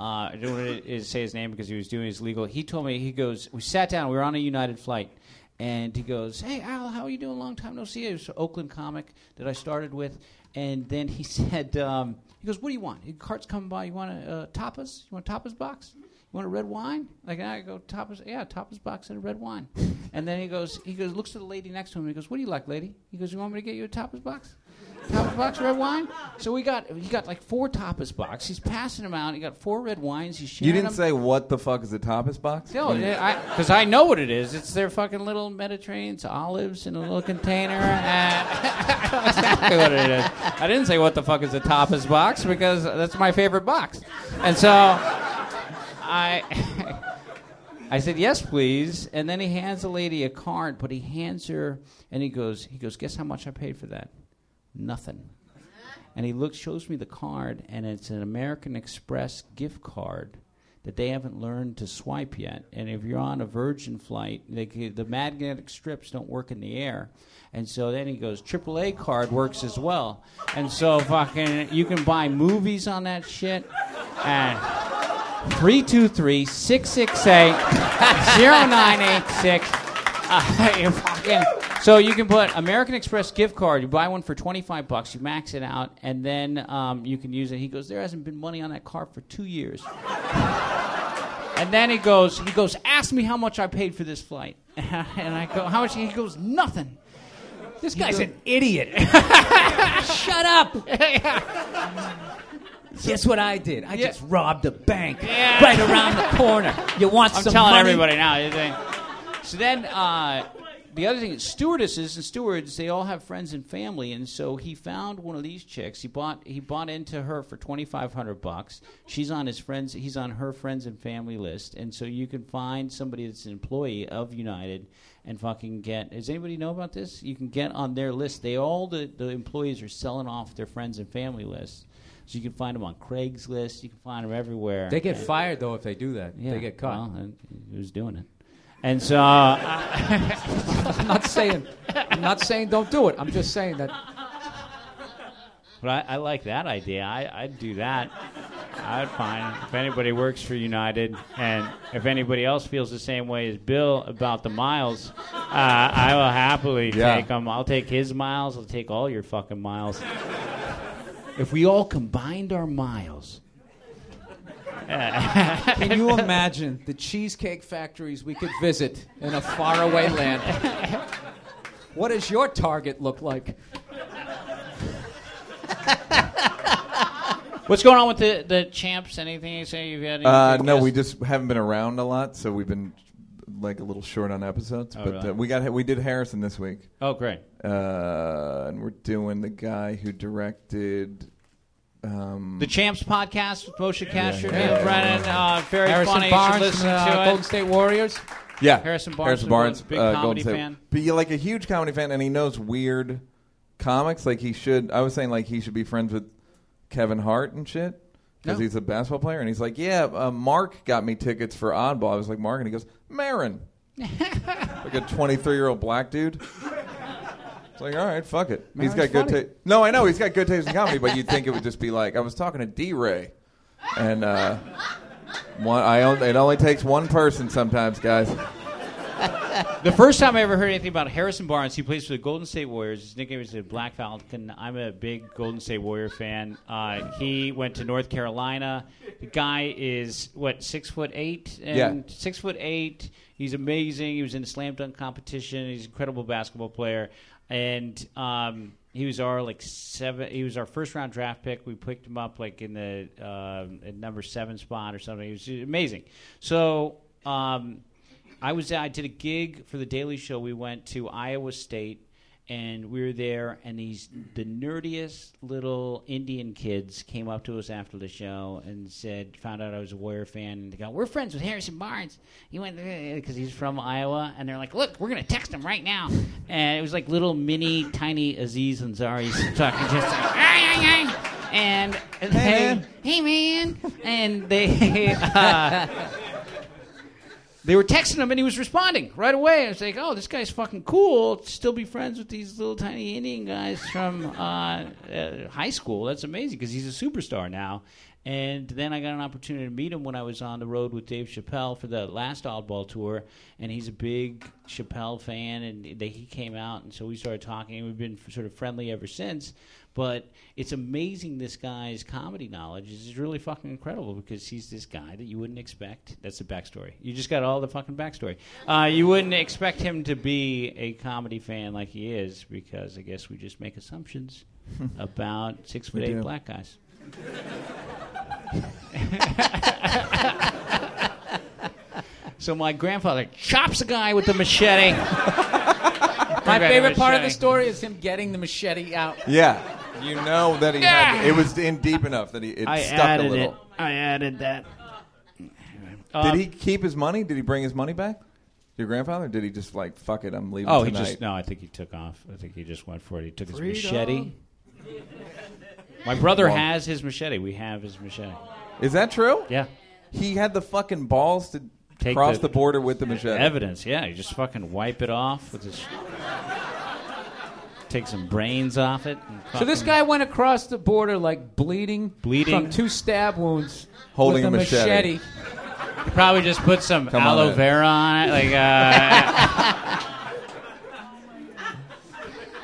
Uh, I don't want to *laughs* say his name because he was doing his legal. He told me he goes. We sat down. We were on a United flight, and he goes, "Hey Al, how are you doing? Long time no see." It was an Oakland comic that I started with, and then he *laughs* said, um, "He goes, what do you want? Your cart's coming by. You want a uh, tapas? You want a tapas box?" You want a red wine? Like I go tapas, yeah, tapas box and a red wine. *laughs* And then he goes, he goes, looks at the lady next to him. and He goes, "What do you like, lady?" He goes, "You want me to get you a tapas box?" Tapas box red wine. So we got he got like four tapas box. He's passing them out. He got four red wines. He's sharing You didn't them. say what the fuck is a tapas box? No, because I, know what it is. It's their fucking little Mediterranean it's olives in a little container. And that's *laughs* ah. *laughs* exactly what it is. I didn't say what the fuck is a tapas box because that's my favorite box. And so I *laughs* I said yes, please. And then he hands the lady a card, but he hands her and he goes he goes, guess how much I paid for that? Nothing. And he looks, shows me the card, and it's an American Express gift card that they haven't learned to swipe yet. And if you're on a Virgin flight, they, the magnetic strips don't work in the air. And so then he goes, AAA card works as well. And so fucking, you can buy movies on that shit. And 323 668 0986. *laughs* So you can put American Express gift card. You buy one for twenty five bucks. You max it out, and then um, you can use it. He goes, there hasn't been money on that card for two years. and then he goes, he goes, ask me how much I paid for this flight. *laughs* and I go, how much? He goes, nothing. this guy's an idiot. *laughs* Shut up. *laughs* Guess what I did? I Yeah. just robbed a bank Yeah. right around the corner. You want some. I'm some telling money? everybody now. you think- So then, uh, the other thing is stewardesses and stewards. They all have friends and family, and so he found one of these chicks. He bought he bought into her for twenty five hundred bucks. She's on his friends. He's on her friends and family list, and so you can find somebody that's an employee of United and fucking get. Does anybody know about this? You can get on their list. They all the the employees are selling off their friends and family lists. So you can find them on Craigslist. You can find them everywhere. They get fired though if they do that. Yeah, They get caught. Well, and who's doing it? And so, uh, I'm not saying. I'm not saying don't do it. I'm just saying that. but I, I like that idea. I, I'd do that. I'd find if anybody works for United, and if anybody else feels the same way as Bill about the miles, uh, I will happily Yeah. take them. I'll take his miles. I'll take all your fucking miles. If we all combined our miles, Can you imagine the cheesecake factories we could visit in a faraway land? What does your target look like? what's going on with the the champs? Anything you say you've had? any Uh, no, we just haven't been around a lot, so we've been like a little short on episodes. Oh, but really? uh, we got we did Harrison this week, Oh, great. uh, and we're doing the guy who directed. Um, The Champs podcast with Moshe Kasher, yeah, Neal yeah. Brennan. Uh, very Harrison funny. Barnes you should listen uh, to Golden it. State Warriors. yeah, Harrison Barnes Harrison Barnes, a big uh, comedy State- fan. But yeah, like a huge comedy fan, and he knows weird comics. Like he should. I was saying like he should be friends with Kevin Hart and shit because No. he's a basketball player. And he's like, yeah, uh, Marc got me tickets for Oddball. I was like, Marc, and he goes, Maron, *laughs* like a 23 year old black dude. It's like, all right, fuck it. he's Maron's got good taste. No, I know he's got good taste in comedy, but you'd think it would just be like I was talking to D. Ray, and uh, one. I only, it only takes one person sometimes, guys. The first time I ever heard anything about Harrison Barnes, he plays for the Golden State Warriors. His nickname is the Black Falcon. I'm a big Golden State Warrior fan. Uh, he went to North Carolina. The guy is what six foot eight and Yeah. six foot eight. He's amazing. He was in the slam dunk competition. He's an incredible basketball player, and um, he was our like seven. He was our first round draft pick. We picked him up like in the um at number seven spot or something. He was amazing. So. Um, I was I did a gig for the Daily Show. We went to Iowa State, and we were there. And these the nerdiest little Indian kids came up to us after the show and said, found out I was a Warrior fan, and they go, "We're friends with Harrison Barnes." He went because he's from Iowa, and they're like, "Look, we're gonna text him right now." And it was like little mini tiny Aziz Ansari's talking just like, *laughs* "Ay, ay, ay." and they, man. hey man, and they. *laughs* Uh, they were texting him and he was responding right away. I was like, oh, this guy's fucking cool. Still be friends with these little tiny Indian guys from uh, *laughs* uh, high school. That's amazing because he's a superstar now. And then I got an opportunity to meet him when I was on the road with Dave Chappelle for the last Oddball tour, and he's a big Chappelle fan, and they, he came out, and so we started talking, and we've been sort of friendly ever since. But it's amazing this guy's comedy knowledge is really fucking incredible because he's this guy that you wouldn't expect. That's the backstory. You just got all the fucking backstory. Uh, you wouldn't expect him to be a comedy fan like he is because I guess we just make assumptions *laughs* about six foot eight do. black guys. *laughs* so my grandfather chops a guy with the machete. *laughs* My favorite part of the story is him getting the machete out. Yeah, you know that he had it was in deep enough that he it I stuck a added little. it. I added that. Did um, he keep his money? Did he bring his money back? Your grandfather? Did he just like fuck it? I'm leaving Oh, he tonight. just no. I think he took off. I think he just went for it. He took his Freedom. machete. *laughs* My brother Well- has his machete. We have his machete. Is that true? Yeah, He had the fucking balls to Take cross the- the, border with the machete. evidence. Yeah, you just fucking wipe it off with his. Take some brains off it. and So this fucking- guy went across the border like bleeding, Bleeding. from two stab wounds, Holding with a a machete. machete. probably just put some Come on aloe in. vera on it, like. Uh, *laughs*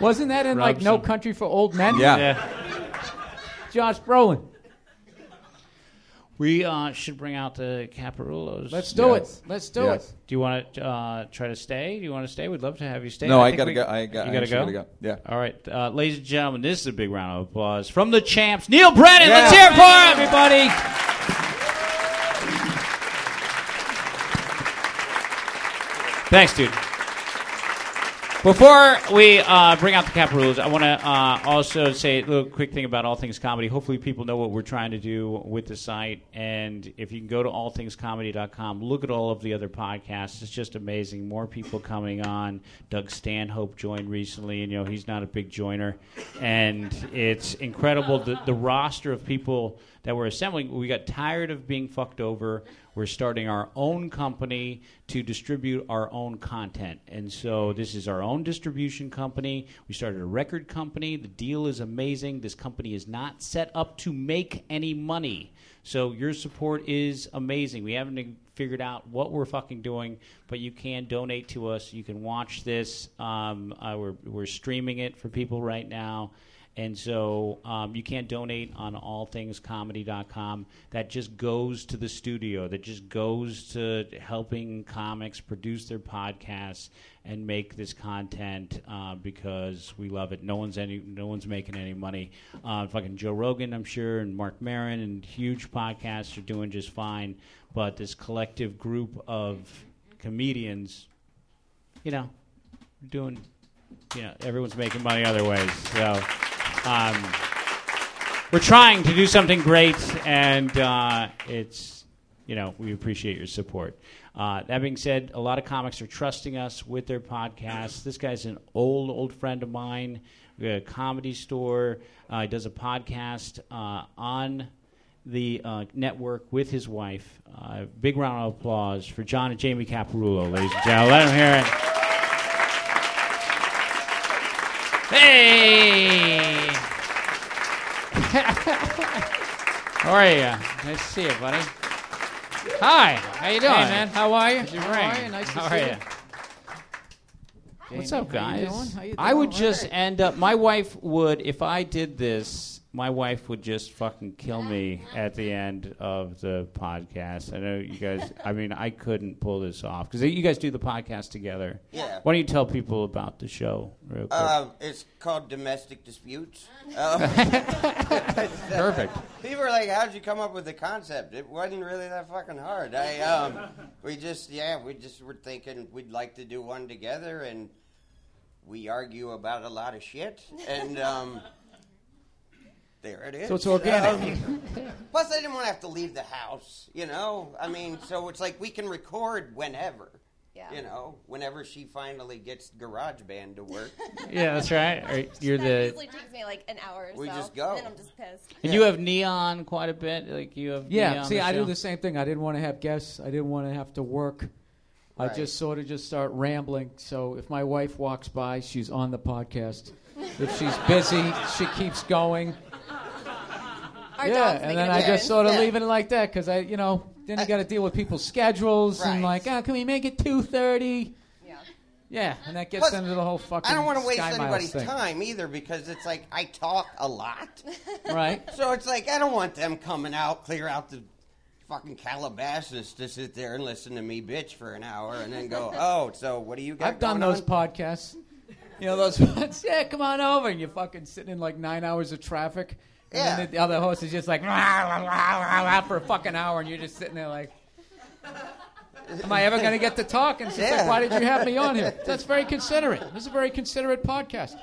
Wasn't that in like Rub No some- Country for Old Men? Yeah. yeah. Josh Brolin. We uh, should bring out the Caparulos. Let's do Yes. it. Let's do Yes. it. Do you want to uh, try to stay? Do you want to stay? We'd love to have you stay. No, I think gotta we- go. I got. You I gotta actually go. gotta go. Yeah. All right, uh, ladies and gentlemen, this is a big round of applause from the champs, Neal Brennan. Yeah. Let's hear it for him, everybody. Thanks, dude. Before we uh, bring out the Caparulos, I want to uh, also say a little quick thing about All Things Comedy. Hopefully, people know what we're trying to do with the site. And if you can go to allthingscomedy.com, look at all of the other podcasts. It's just amazing. More people coming on. Doug Stanhope joined recently, and you know he's not a big joiner. And it's incredible the, the roster of people that we're assembling. We got tired of being fucked over. We're starting our own company to distribute our own content. And so this is our own distribution company. We started a record company. The deal is amazing. This company is not set up to make any money. So your support is amazing. We haven't figured out what we're fucking doing, but you can donate to us. You can watch this. Um, uh, we're, we're streaming it for people right now. And so um, you can't donate on allthingscomedy.com. That just goes to the studio. That just goes to helping comics produce their podcasts and make this content uh, because we love it. No one's any, no one's making any money. Uh, fucking Joe Rogan, I'm sure, and Marc Maron, and huge podcasts are doing just fine. But this collective group of comedians, you know, doing you know, everyone's making money other ways. So um, we're trying to do something great, and uh, it's, you know, we appreciate your support. Uh, that being said, a lot of comics are trusting us with their podcasts. This guy's an old, old friend of mine. We got a comedy store. Uh, he does a podcast uh, on the uh, network with his wife. Uh, big round of applause for John and Jamie Caparulo, ladies and gentlemen. Let them hear it. Hey! *laughs* How are you? Nice to see you, buddy. Hi. How you doing, Hey man, how are you? How's your How ring? are you? Nice to How see are you. you? What's Jamie, up, how you guys? doing? How you I would doing? just end up. My wife would, if I did this, my wife would just fucking kill me at the end of the podcast. I know you guys. I mean, I couldn't pull this off because you guys do the podcast together. Yeah. Why don't you tell people about the show real quick? Uh, it's called Domestic Disputes. Uh, *laughs* *laughs* Perfect. people are like, "How'd you come up with the concept?" It wasn't really that fucking hard. I um, we just yeah, we just were thinking we'd like to do one together, and we argue about a lot of shit, and um, there it is. So it's organic. Um, plus, I didn't want to have to leave the house. You know, I mean, so it's like we can record whenever. Yeah. You know, whenever she finally gets GarageBand to work, *laughs* Yeah, that's right. Or you're that the usually takes me like an hour or We so. just go. And then I'm just pissed. and you have neon quite a bit. Like you have Yeah, neon see, I do the same thing. I didn't want to have guests. I didn't want to have to work. I Right. just sort of just start rambling. So if my wife walks by, she's on the podcast. if she's busy, she keeps going. Our yeah, and an then I just sort of Yeah. leave it like that because I, you know, then you got to deal with people's schedules and like, ah, can we make it two thirty? Yeah. Yeah, and that gets Plus, into the whole fucking. I don't want to waste anybody's thing. time either because it's like I talk a lot. *laughs* right? So it's like I don't want them coming out, clear out the fucking Calabasas to sit there and listen to me bitch for an hour and then go, *laughs* oh, so what do you got I've done those on? podcasts. You know those *laughs* ones? Yeah, come on over. And you're fucking sitting in like nine hours of traffic. And Yeah. then the other host is just like "Rah, rah, rah, rah, rah," for a fucking hour, and you're just sitting there like, "Am I ever going to get to talk?" And she's just like, "Why did you have me on here?" That's very considerate. This is a very considerate podcast.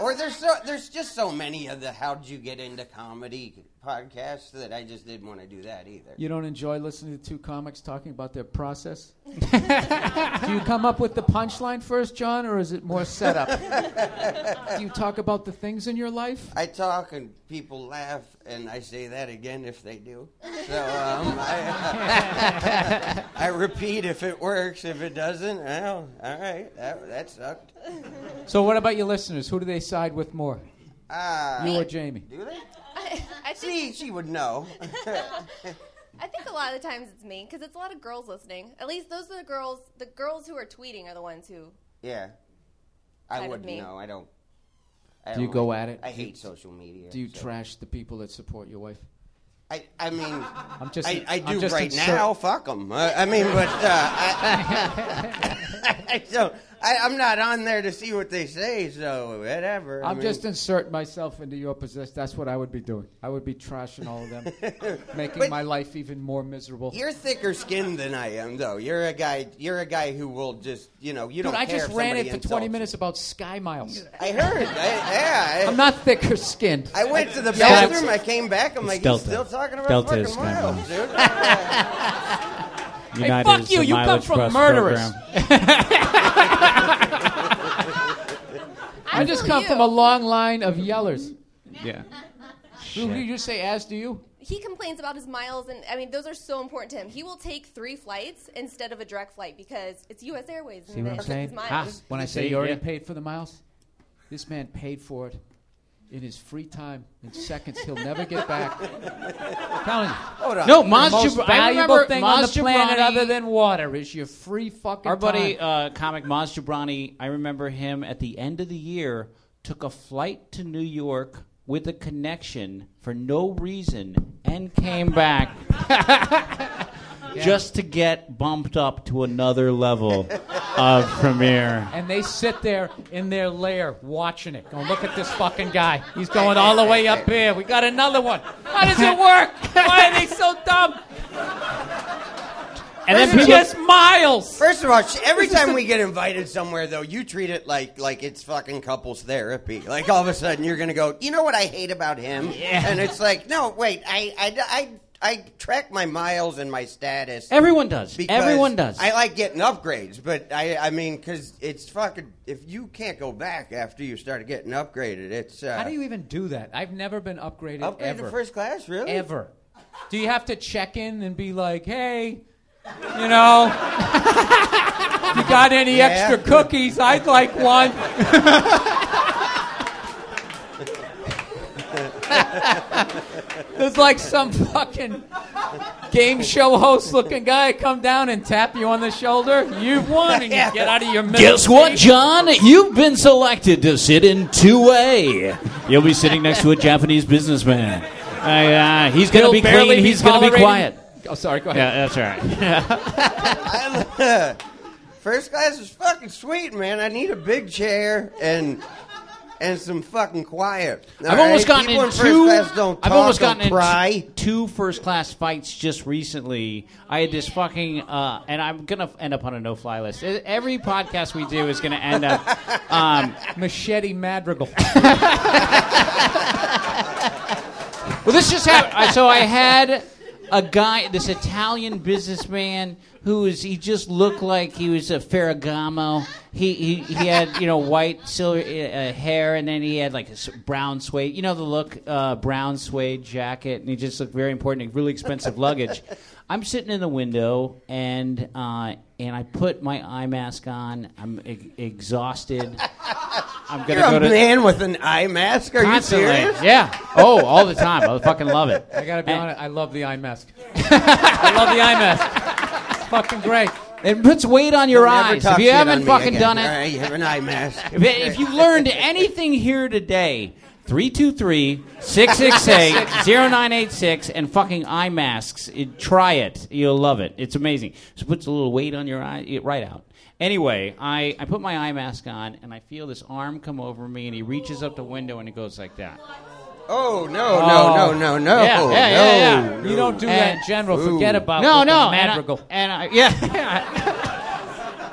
Or there's so there's just so many of the how'd you get into comedy podcasts that I just didn't want to do that either. You don't enjoy listening to two comics talking about their process? *laughs* Do you come up with the punchline first, John, or is it more setup? *laughs* Do you talk about the things in your life? I talk and people laugh, and I say that again if they do. So um, I, *laughs* I repeat if it works. If it doesn't, well, all right, that, that sucked. So, what about your listeners? Who do they side with more? Uh, You or Jamie? do they? I, I think See, she would know. *laughs* I think a lot of the times it's me because it's a lot of girls listening. At least those are the girls. The girls who are tweeting are the ones who. yeah, I wouldn't me. know. I don't. I Do you don't go at it? I hate social media. Do you so- trash the people that support your wife? I, I mean, I'm just. I, I I'm do just right insert- now. Fuck them. I, I mean, but uh, I, *laughs* I don't. I, I'm not on there to see what they say, so whatever. I I'm mean, just inserting myself into your position. That's what I would be doing. I would be trashing all of them, *laughs* making But- my life even more miserable. You're thicker skinned than I am, though. You're a guy. You're a guy who will just, you know, you Dude, don't I care just if ran it somebody for 20 insults minutes about Sky Miles. you. I heard. I, yeah. I, I'm not thicker skinned. I went to the Yeah, bathroom. I came back. I'm like, Delta. he's still talking about Delta fucking is kind of- miles, dude. *laughs* United fuck you, you come from plus murderers. *laughs* program. I just come you. from a long line of yellers. Yeah. Who do you say as do you? He complains about his miles, and I mean those are so important to him. He will take three flights instead of a direct flight because it's U.S. Airways. See and what I'm it's saying? his miles. When I say See, you already yeah. paid for the miles, this man paid for it in his free time in seconds he'll never get back. *laughs* Hold on. No, The most Jab- valuable thing on the planet other than water is your free fucking Our buddy, time. uh, comic Maz Jobrani, I remember him at the end of the year took a flight to New York with a connection for no reason and came back *laughs* *laughs* just to get bumped up to another level of premiere. and they sit there in their lair watching it. Going, look at this fucking guy. He's going all the way up here. We got another one. How does it work? Why are they so dumb? And then people, just miles. First of all, sh- every time we get invited somewhere, though, you treat it like like it's fucking couples therapy. Like all of a sudden, you're gonna go. You know what I hate about him? Yeah. And it's like, no, wait, I I, I, I track my miles and my status. everyone does. because Everyone does. I like getting upgrades, but I I mean, because it's fucking. If you can't go back after you started getting upgraded, it's uh, How do you even do that? I've never been upgraded upgrade ever. to first class? Really? ever. Do you have to check in and be like, hey, you know, you got any Yeah. extra cookies? I'd like one. *laughs* There's like some fucking game show host looking guy come down and tap you on the shoulder. You've won, and you get out of your middle Guess what. John? You've been selected to sit in 2A. You'll be sitting next to a Japanese businessman. Uh, uh, he's going to be barely clean. be He's going to be quiet. Oh, sorry. Go ahead. Yeah, that's all right. *laughs* *laughs* First class is fucking sweet, man. I need a big chair and and some fucking quiet. I've All almost right? gotten People in in first class don't I've talk, almost don't gotten cry. in t- two first class fights just recently. I had this fucking, uh, and I'm gonna end up on a no fly list. Every podcast we do is gonna end up. *laughs* Um, Machete Madrigal. *laughs* well, this just happened. I- So I had. a guy, this Italian businessman who was he just looked like he was a Ferragamo. He he, he had you know white silver uh, hair, and then he had like a s- brown suede. You know the look, uh, brown suede jacket, and he just looked very important. Really expensive luggage. I'm sitting in the window, and uh, and I put my eye mask on. I'm e- exhausted. I'm gonna You're go a to man with an eye mask. Are constantly. you serious? Yeah. Oh, all the time. I fucking love it. I gotta be And- honest. I love the eye mask. *laughs* I love the eye mask. Fucking great. It puts weight on your eyes. talk If you shit haven't me fucking again. done it, right, you have an eye mask. if, if you learned anything here today, 323 668 0986 and fucking eye masks. It, try it. You'll love it. It's amazing. So it puts a little weight on your eye, it, right out. Anyway, I, I put my eye mask on and I feel this arm come over me and he reaches up the window and it goes like that. Oh no no oh. no no no! Yeah, yeah, yeah, no. You don't do And- that in general. Forget about no, the no, Madrigal. And I, and I yeah,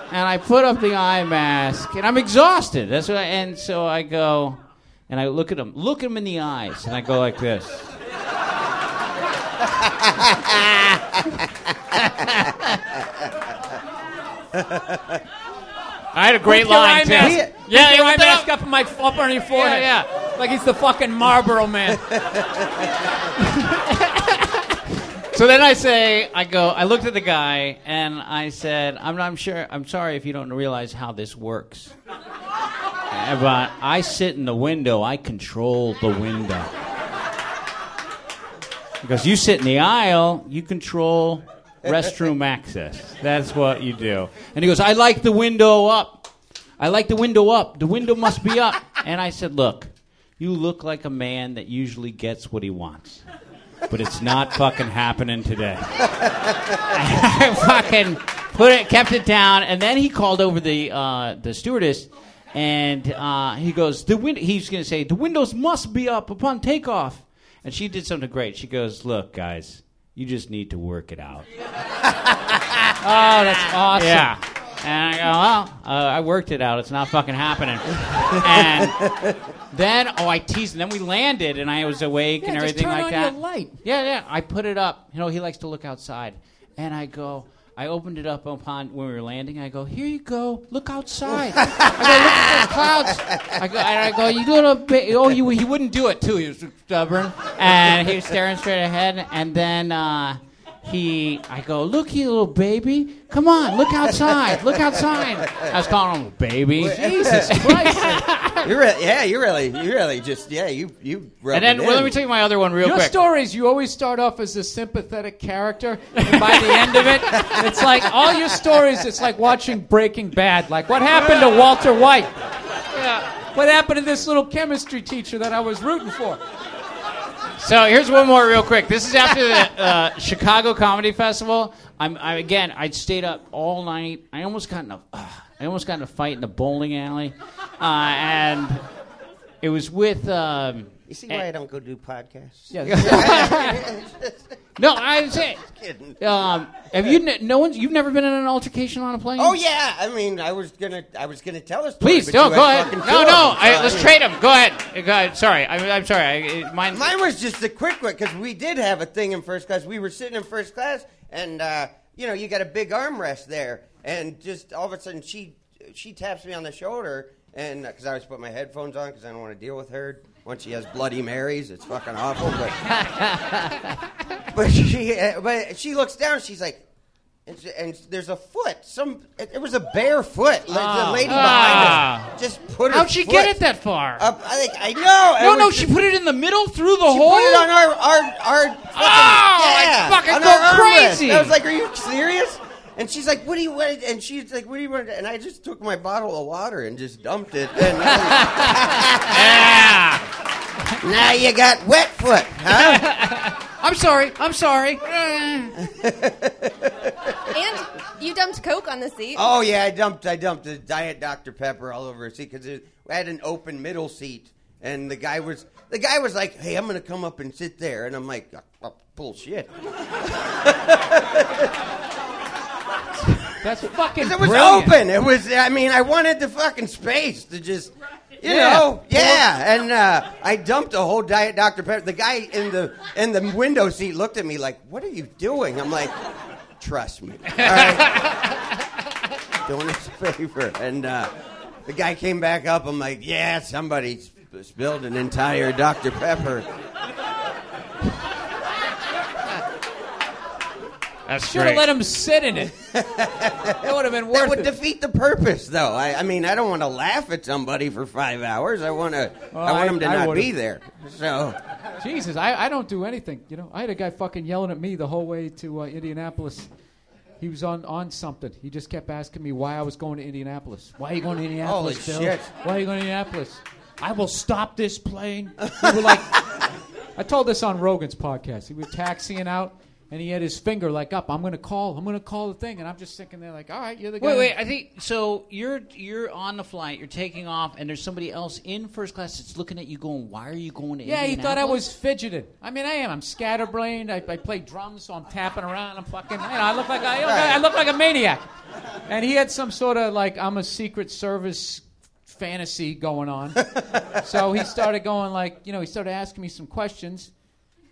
*laughs* and I put up the eye mask, and I'm exhausted. That's what. I, and so I go, and I look at him, look him in the eyes, and I go like this. I had a great Put your line eye too. mask. Yeah, Put yeah, your eye mask up. up on my up on your forehead. Yeah, Like he's the fucking Marlboro man. *laughs* So then I say, I go, I looked at the guy and I said, I'm I'm sure, I'm sorry if you don't realize how this works. Uh, But I sit in the window, I control the window. Because you sit in the aisle, you control restroom access. That's what you do. And he goes, I like the window up. I like the window up. The window must be up. And I said, Look, you look like a man that usually gets what he wants but it's not fucking happening today. *laughs* I fucking put it, kept it down, and then he called over the uh, the stewardess, and uh, he goes, "The win-, He's going to say the windows must be up upon takeoff, and she did something great. She goes, "Look, guys, you just need to work it out." *laughs* Oh, that's awesome. Yeah. And I go, well, uh, I worked it out. It's not fucking happening. and then, oh, I teased. And then we landed, and I was awake Yeah, and everything turn like on that. your light. Yeah, yeah. I put it up. You know, he likes to look outside. And I go, I opened it up upon when we were landing. I go, here you go. Look outside. I go, look at those clouds. I go, and I go, you little bit. Oh, you, he wouldn't do it too. He was stubborn, and he was staring straight ahead. And then uh, he, I go, look, you little baby. Come on, look outside. Look *laughs* outside. I was calling him a baby. Jesus Christ. *laughs* You really, yeah, you really, you really just, yeah, you you. rub And then, well, let me tell you my other one real quick. Your quick. stories, you always start off as a sympathetic character, and by the end of it, it's like all your stories. It's like watching Breaking Bad. Like what happened to Walter White? Yeah. What happened to this little chemistry teacher that I was rooting for? So here's one more real quick. This is after the uh, Chicago Comedy Festival. I'm I, again. I stayed up all night. I almost got in a, uh, I almost got in a fight in a bowling alley, uh, and it was with. Um, You see why I don't go do podcasts? Yeah. *laughs* *laughs* *laughs* no, I was saying. *laughs* Kidding. Um, have you? n- No one's. You've never been in an altercation on a plane? Oh yeah, I mean, I was gonna, I was gonna tell story. Please, no, go ahead. No, no, I, let's trade them. Go ahead. Go ahead. Sorry, I, I'm sorry. I, it- mine. Mine was just a quick one because we did have a thing in first class. We were sitting in first class, and uh, you know, you got a big armrest there, and just all of a sudden, she she taps me on the shoulder, and because I was putting my headphones on because I don't want to deal with her once she has Bloody Marys. It's fucking awful, but *laughs* but she uh, but she looks down. She's like. And, she- and there's a foot. Some it, it was a bare foot. Like, the lady Ah. behind us just put her. How'd she get it that far? Up, I think I know. no, no, she just- put it in the middle through the she hole. put it on our our our. Fucking, Oh, yeah, fucking go crazy. I was like, "Are you serious?" And she's like, "What do you want?" And she's like, "What do you want?" And I just took my bottle of water and just dumped it. And *laughs* yeah. *laughs* now you got wet foot, huh? *laughs* I'm sorry. I'm sorry. And you dumped Coke on the seat. oh yeah, I dumped I dumped a diet Dr Pepper all over her seat because I had an open middle seat, and the guy was the guy was like, "Hey, I'm going to come up and sit there," and I'm like, oh, "Bullshit." That's fucking It was brilliant. open. It was. I mean, I wanted the fucking space to just, you Yeah. know, yeah. And uh, I dumped a whole diet Dr Pepper. The guy in the in the window seat looked at me like, "What are you doing?" I'm like, "Trust me, all right, *laughs* doing us a favor." And uh, the guy came back up. I'm like, "Yeah, somebody sp- spilled an entire Dr Pepper." That's Should have let him sit in it. *laughs* it would have been worth That would it. defeat the purpose, though. I, I mean, I don't want to laugh at somebody for five hours. I want to. Well, I want I- them to I not would've. be there. So. Jesus, I, I don't do anything. You know, I had a guy fucking yelling at me the whole way to uh, Indianapolis. He was on, on something. He just kept asking me why I was going to Indianapolis. Why are you going to Indianapolis, Holy Bill? shit. Why are you going to Indianapolis? I will stop this plane. We were like, *laughs* I told this on Rogan's podcast. He was taxiing out, and he had his finger like up. I'm going to call. I'm going to call the thing, and I'm just sitting there like, all right, you're the guy. Wait, wait. I think so. You're you're on the flight. You're taking off, and there's somebody else in first class that's looking at you, going, "Why are you going to?" Yeah, he thought I was fidgeting. I mean, I am. I'm scatterbrained. I, I play drums, so I'm tapping around. I'm fucking. You know, I look like I, I look like a maniac. And he had some sort of like I'm a Secret Service fantasy going on. so he started going like, you know, he started asking me some questions.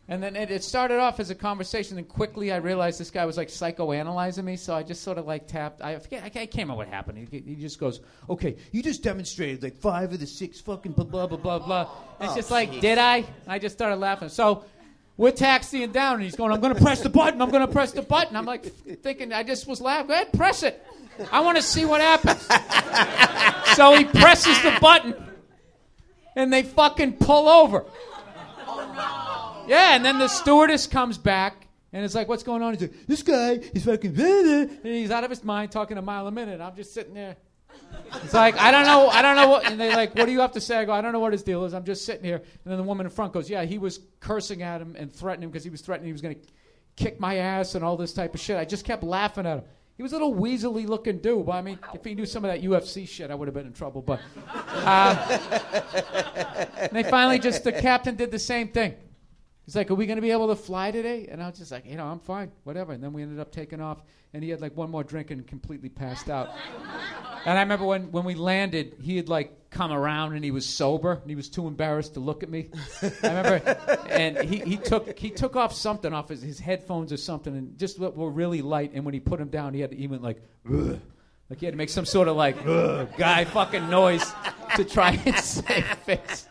And then it, it started off as a conversation, and quickly I realized this guy was like psychoanalyzing me. So I just sort of like tapped. I forget. I can't, I can't remember what happened. He, he just goes, "Okay, you just demonstrated like five of the six fucking blah blah blah blah blah." And it's oh, just like, did I? I just started laughing. So we're taxiing down, and he's going, "I'm going to press the button. I'm going to press the button." I'm like thinking, I just was laughing. Go ahead, press it. I want to see what happens. so he presses the button, and they fucking pull over. Oh, Yeah, and then the stewardess comes back and it's like, "What's going on?" He's like, "This guy is fucking," blah, blah," and he's out of his mind talking a mile a minute. I'm just sitting there. It's like I don't know, I don't know what. And they're like, "What do you have to say?" I go, "I don't know what his deal is. I'm just sitting here." And then the woman in front goes, "Yeah, he was cursing at him and threatening him because he was threatening he was going to kick my ass and all this type of shit." I just kept laughing at him. He was a little weaselly looking dude, but I mean, if he knew some of that UFC shit, I would have been in trouble. But uh, and they finally just the captain did the same thing. He's like, "Are we going to be able to fly today?" And I was just like, "You know, I'm fine, whatever." And then we ended up taking off, and he had like one more drink and completely passed out. *laughs* and I remember when when we landed, he had like come around and he was sober, and he was too embarrassed to look at me. *laughs* I remember, and he, he took he took off something off his, his headphones or something, and just what were really light. And when he put them down, he had to, he went like. Ugh. Like he had to make some sort of like "Ugh," guy fucking noise to try and *laughs* save face.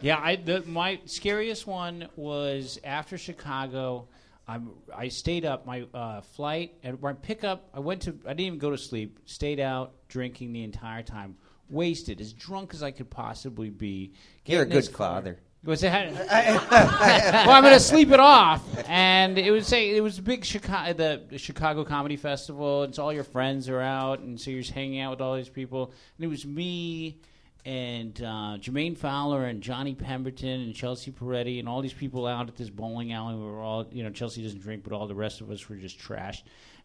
Yeah, I the, my scariest one was after Chicago. I'm, I stayed up my uh, flight and my pickup. I went to. I didn't even go to sleep. Stayed out drinking the entire time. Wasted, as drunk as I could possibly be. You're a good father. Was that? *laughs* well, I'm going to sleep it off, and it was say it was a big Chicago the, the Chicago Comedy Festival, and so all your friends are out, and so you're just hanging out with all these people, and it was me and uh, Jermaine Fowler and Johnny Pemberton and Chelsea Peretti and all these people out at this bowling alley. We were all, you know, Chelsea doesn't drink, but all the rest of us were just trashed,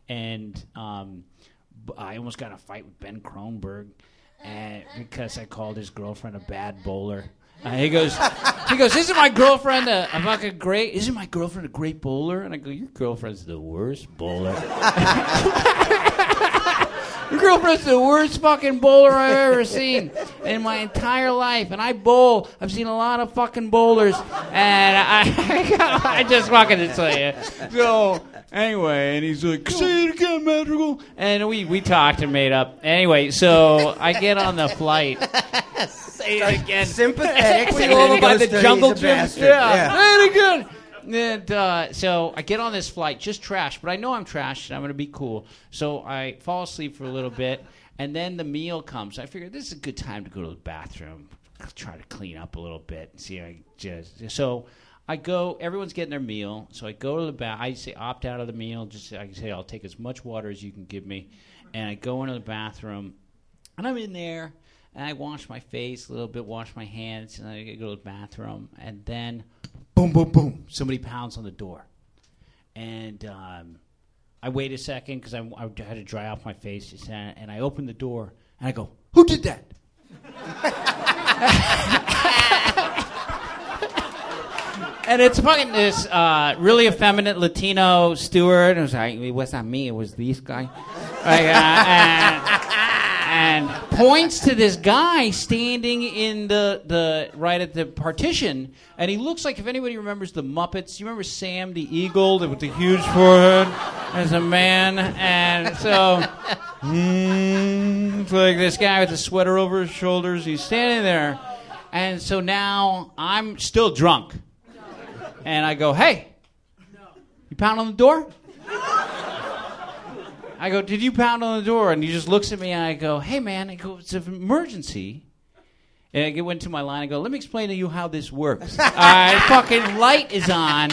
and um, I almost got in a fight with Ben Kronberg, and because I called his girlfriend a bad bowler. Uh, he goes, he goes, isn't my girlfriend a, a fucking great? Isn't my girlfriend a great bowler? And I go, your girlfriend's the worst bowler. *laughs* Your girlfriend's the worst fucking bowler I've ever seen in my entire life. And I bowl. I've seen a lot of fucking bowlers. And I, *laughs* I just fucking to tell you. So, anyway, and he's like, say it again, Madrigal. And we, we talked and made up. Anyway, so I get on the flight. *laughs* say it again. Sympathetic. We and go then over he *laughs* by the jungle he's gym. bastard. Yeah. Say it again. And uh, so I get on this flight, just trash, but I know I'm trash and I'm going to be cool. So I fall asleep for a little bit, and then the meal comes. I figure this is a good time to go to the bathroom, try to clean up a little bit, and see. I just so I go. Everyone's getting their meal, so I go to the bath. I say opt out of the meal. Just I say I'll take as much water as you can give me, and I go into the bathroom, and I'm in there. And I wash my face a little bit, wash my hands, and I go to the bathroom, and then boom, boom, boom. Somebody pounds on the door. And um, I wait a second because I, I had to dry off my face. And and I open the door and I go, Who did that? *laughs* and it's fucking this uh, really effeminate Latino steward. It was like, it was not me, it was this guy. Like, uh, and, and points to this guy standing in the, the right at the partition, and he looks like if anybody remembers the Muppets. You remember Sam the Eagle with the huge forehead as a man, and so mm, it's like this guy with the sweater over his shoulders. He's standing there, and so now I'm still drunk, and I go, "Hey, you pound on the door." I go, did you pound on the door? And he just looks at me and I go, hey man, I go, it's an emergency. And I go into my line and go, let me explain to you how this works. *laughs* All right, fucking light is on.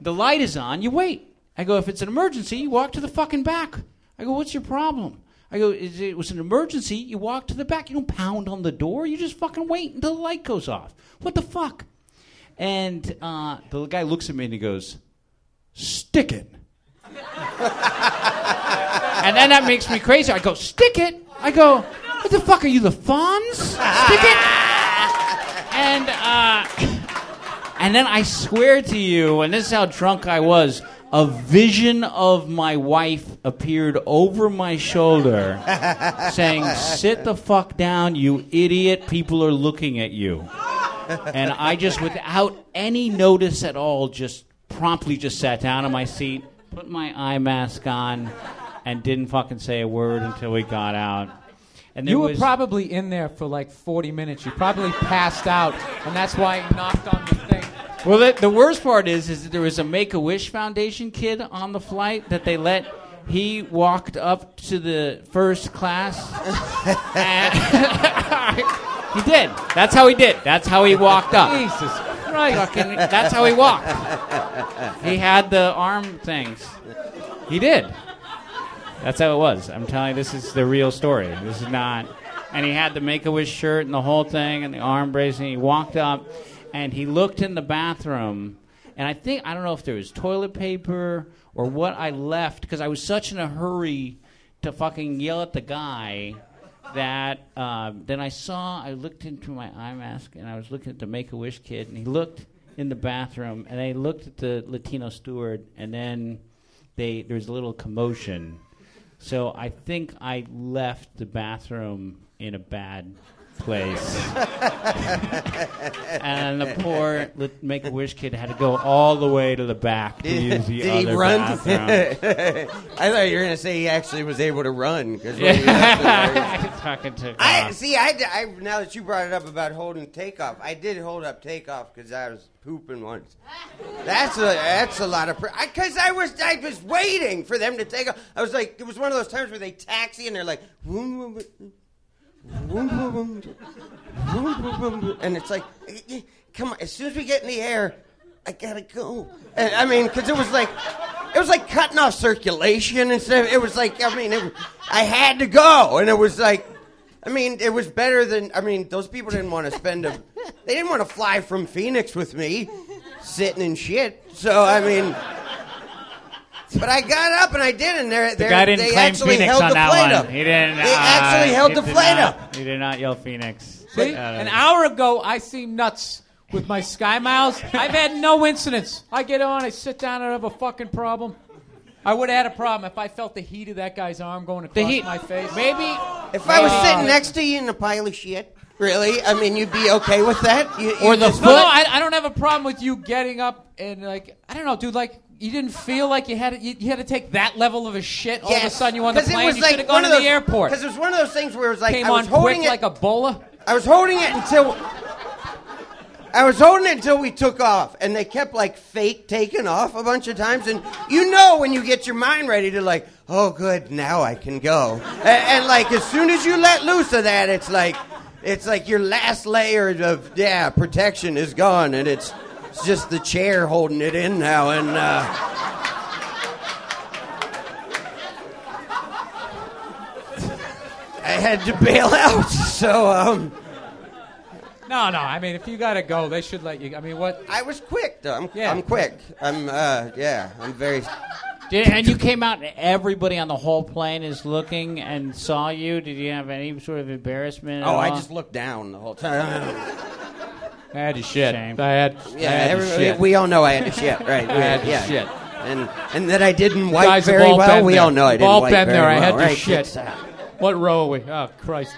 The light is on. You wait. I go, if it's an emergency, you walk to the fucking back. I go, what's your problem? I go, is it was an emergency. You walk to the back. You don't pound on the door. You just fucking wait until the light goes off. What the fuck? And uh, the guy looks at me and he goes, stick it. And then that makes me crazy. I go, stick it. I go, what the fuck are you, the Fonz? Stick it. And uh, and then I swear to you, and this is how drunk I was. A vision of my wife appeared over my shoulder, saying, "Sit the fuck down, you idiot! People are looking at you." And I just, without any notice at all, just promptly just sat down in my seat, put my eye mask on, and didn't fucking say a word until we got out. And there You were was, probably in there for like 40 minutes. You probably passed out, and that's why he knocked on the thing. well, the, the worst part is, is that there was a Make a Wish Foundation kid on the flight that they let. He walked up to the first class. *laughs* *laughs* he did. That's how he did. That's how he walked up. Jesus Christ. Fucking, that's how he walked. He had the arm things. He did. That's how it was. I'm telling you, this is the real story. This is not. And he had the Make a Wish shirt and the whole thing and the arm brace. And he walked up and he looked in the bathroom. And I think, I don't know if there was toilet paper or what I left because I was such in a hurry to fucking yell at the guy that um, then I saw, I looked into my eye mask and I was looking at the Make a Wish kid, and he looked in the bathroom, and I looked at the Latino steward, and then they there was a little commotion. So I think I left the bathroom in a bad place. and the poor Make a Wish kid had to go all the way to the back to use the did he other run? bathroom. *laughs* I thought you were going to say he actually was able to run. Cause Fucking *laughs* took I see. I, I now that you brought it up about holding takeoff, I did hold up takeoff because I was pooping once. That's a that's a lot of because I, was I was waiting for them to take off. I was like, it was one of those times where they taxi and they're like, "Vroom, vroom, vroom, and it's like, come on, as soon as we get in the air, I gotta go. And, I mean, because it was like. It was like cutting off circulation and stuff. It was like, I mean, it, I had to go, and it was like, I mean, it was better than. I mean, those people didn't want to spend a. They didn't want to fly from Phoenix with me, sitting in shit. So I mean, but I got up and I did, and they're, The they're, guy didn't they claim actually Phoenix held on the that plate one. up. He didn't. They uh, actually held he the did plate not- up. He did not yell Phoenix. See, an hour ago I seemed nuts with my Sky Miles. I've had no incidents. I get on, I sit down, I don't have a fucking problem. I would have had a problem if I felt the heat of that guy's arm going across heat. my face. Maybe If I was sitting next to you in a pile of shit, really, I mean, you'd be okay with that. You, Or the just- No, no, I, I don't have a problem with you getting up and like I don't know, dude. Like you didn't feel like you had to, you, you had to take that level of a shit. All of a Yes. sudden you on the 'Cause it plane. was You like should have gone one to of the those- airport. Because it was one of those things where it was like Came I was on holding quick it like Ebola. I was holding it until I was holding it until we took off, and they kept like fake taking off a bunch of times. And you know when you get your mind ready to like, oh, good, now I can go. And, and like as soon as you let loose of that, it's like it's like your last layer of yeah protection is gone, and it's, it's just the chair holding it in now. And uh, I had to bail out, *laughs* so um. No, no. I mean, if you gotta go, they should let you. I mean, what? I was quick, though. I'm, Yeah. I'm quick. I'm, uh, yeah, I'm very. Did, and you came out, and everybody on the whole plane is looking and saw you. Did you have any sort of embarrassment? at Oh, I all? just looked down the whole time. *laughs* I had to shit. Shame. I had. yeah, I had to everybody- shit. we all know I had to shit, right? We *laughs* I had to yeah. shit. and and that I didn't wipe Guys have very all well. been We there. all know I We've didn't all wipe been very there. I well, had to right? shit. It's, uh, What row are we? Oh Christ!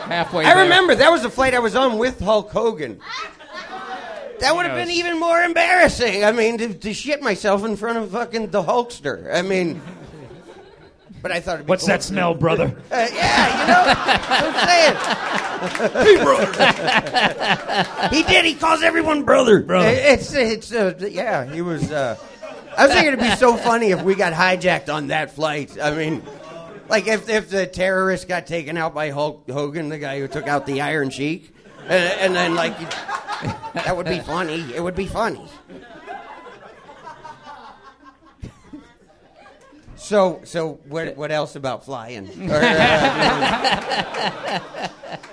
Halfway. I there. remember that was the flight I was on with Hulk Hogan. That would have been even more embarrassing. I mean, to, to shit myself in front of fucking the Hulkster. I mean, but I thought it'd be What's cool. that smell, brother? Uh, yeah, you know, I'm saying. hey, brother. he did. He calls everyone brother. Brother. It's it's uh, yeah. He was. Uh, I was thinking it'd be so funny if we got hijacked on that flight. I mean, like if if the terrorist got taken out by Hulk Hogan, the guy who took out the Iron Sheik, and, and then like that would be funny. It would be funny. So, so what, what else about flying? *laughs* Or, uh, *laughs*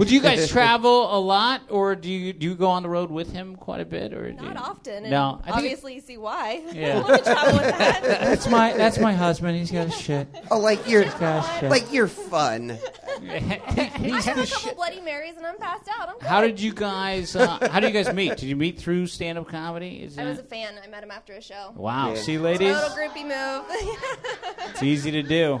Well, do you guys *laughs* travel a lot, or do you do you go on the road with him quite a bit, or do Not you? often. And No, I think obviously you see why. *laughs* Yeah. I want to travel with that. That's my that's my husband. He's got a shit. oh, like you're, got shit. like you're fun. *laughs* I have a couple Bloody Marys and I'm passed out. I'm good. How did you guys? Uh, how did you guys meet? Did you meet through stand-up comedy? Is I was a that- fan. I met him after a show. wow. Yeah. See, ladies, Total groupie move. it's easy to do.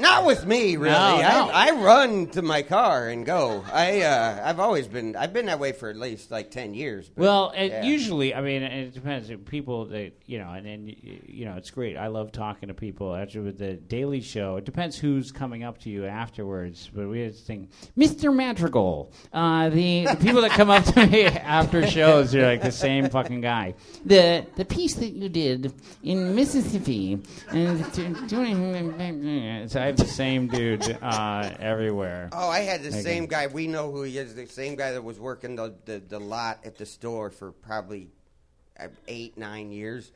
Not with me, really. No, no. I, I run to my car and go. I, uh, I've always been. I've been that way for at least like ten years. but, Well, yeah. usually, I mean, it depends. People that you know, and then you know, it's great. I love talking to people. Actually, with the Daily Show, it depends who's coming up to you afterwards. But we had this thing, Mr. Madrigal. Uh, the, the people that come up to me *laughs* after shows are like the same fucking guy. The the piece that you did in Mississippi, and doing, so I have the same dude uh, everywhere. Oh, I had the same guy. We know who he is. The same guy that was working the, the, the lot at the store for probably uh, eight, nine years.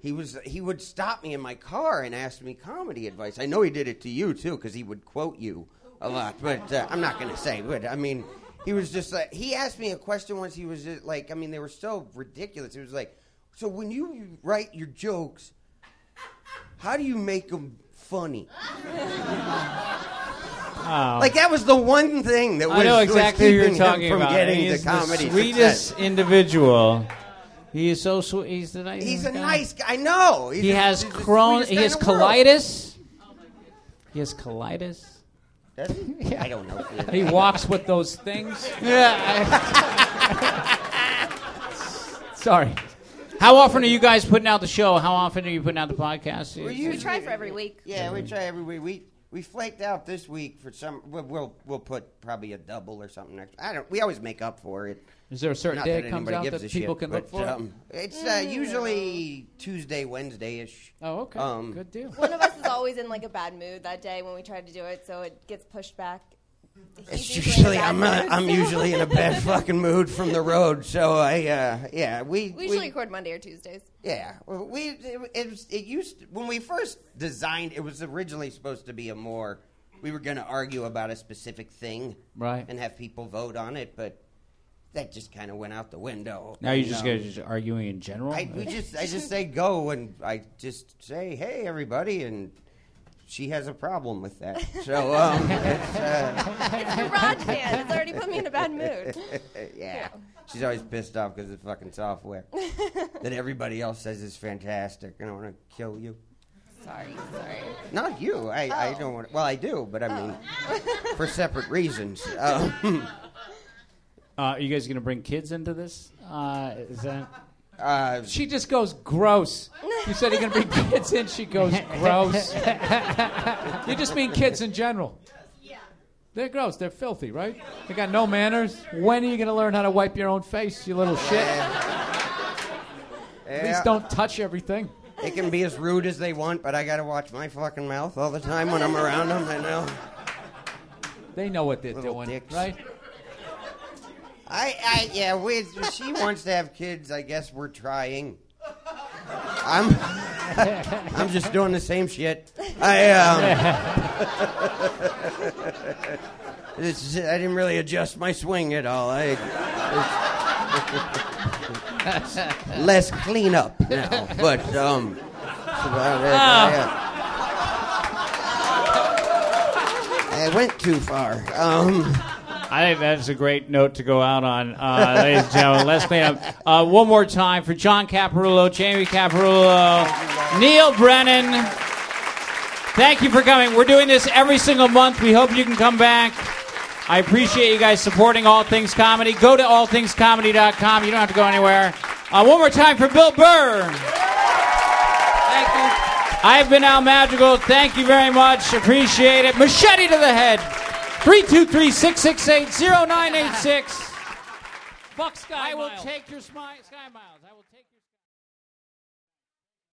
He was he would stop me in my car and ask me comedy advice. I know he did it to you too because he would quote you a lot. But uh, I'm not going to say. But I mean, he was just like he asked me a question once. He was just like, I mean, they were so ridiculous. It was like, so when you write your jokes, how do you make them funny? Oh. Like that was the one thing that was, I know was exactly who you're talking from about. getting He the comedy the sweetest success. individual. He is so sweet. He's the nicest He's a guy. nice guy. I know. He's He has he's Crohn. He has colitis. He has colitis. Does he? *laughs* I don't know. *laughs* He walks with those things. Yeah. *laughs* Sorry. How often are you guys putting out the show? How often are you putting out the podcast? Well, we usually- try for every week. Yeah, we try every week. We we flaked out this week for some. We'll we'll, we'll put probably a double or something next. I don't. We always make up for it. Is there a certain Not day that it comes anybody out gives that a people shit, can look but, for? Um, it's uh, usually Tuesday, Wednesday ish. oh, okay. um, Good deal. One of us is always in like a bad mood that day when we try to do it, so it gets pushed back. It's usually usually in a bad I'm uh, mood, I'm usually in a bad *laughs* fucking mood from the road. So I uh, yeah we We usually record Monday or Tuesdays. Yeah, we it, it, was, it used when we first designed. It was originally supposed to be a more. We were going to argue about a specific thing, Right. and have people vote on it, but that just kind of went out the window. Now you And, just guys just arguing in general. I we just I just say go, and I just say hey everybody, and she has a problem with that. *laughs* So um, it's, uh, GarageBand. It's already put me in a bad mood. *laughs* yeah, she's always pissed off because of the fucking software *laughs* that everybody else says is fantastic, and I want to kill you. Sorry, sorry. Not you. I, I Oh. don't want. Well, I do, but I mean, for separate reasons. Um, Uh, are you guys going to bring kids into this? Uh, is that? Uh, She just goes gross. You said you're gonna bring *laughs* kids in. She goes gross. you just mean kids in general. They're gross. They're filthy, right? They got no manners. When are you gonna learn how to wipe your own face, you little shit? At least don't touch everything. they can be as rude as they want, but I gotta watch my fucking mouth all the time when I'm around them. I know. They know what they're Little doing, dicks. right? I, I, yeah. We, she wants to have kids. I guess we're trying. I'm, I'm just doing the same shit. I, um, *laughs* it's, I didn't really adjust my swing at all. I, less cleanup now, but um, it. I, uh, I went too far. Um, I think that's a great note to go out on, uh, ladies and gentlemen. Let's clean up. Uh, one more time for John Caparulo, Jamie Caparulo, Neal Brennan. Thank you for coming. We're doing this every single month. We hope you can come back. I appreciate you guys supporting All Things Comedy. Go to allthingscomedy.com. You don't have to go anywhere. Uh, one more time for Bill Burr. Thank you. I've been Al Madrigal. Thank you very much. Appreciate it. Machete to the head. 323 668 0986. Fuck Sky I will take your smi- Sky will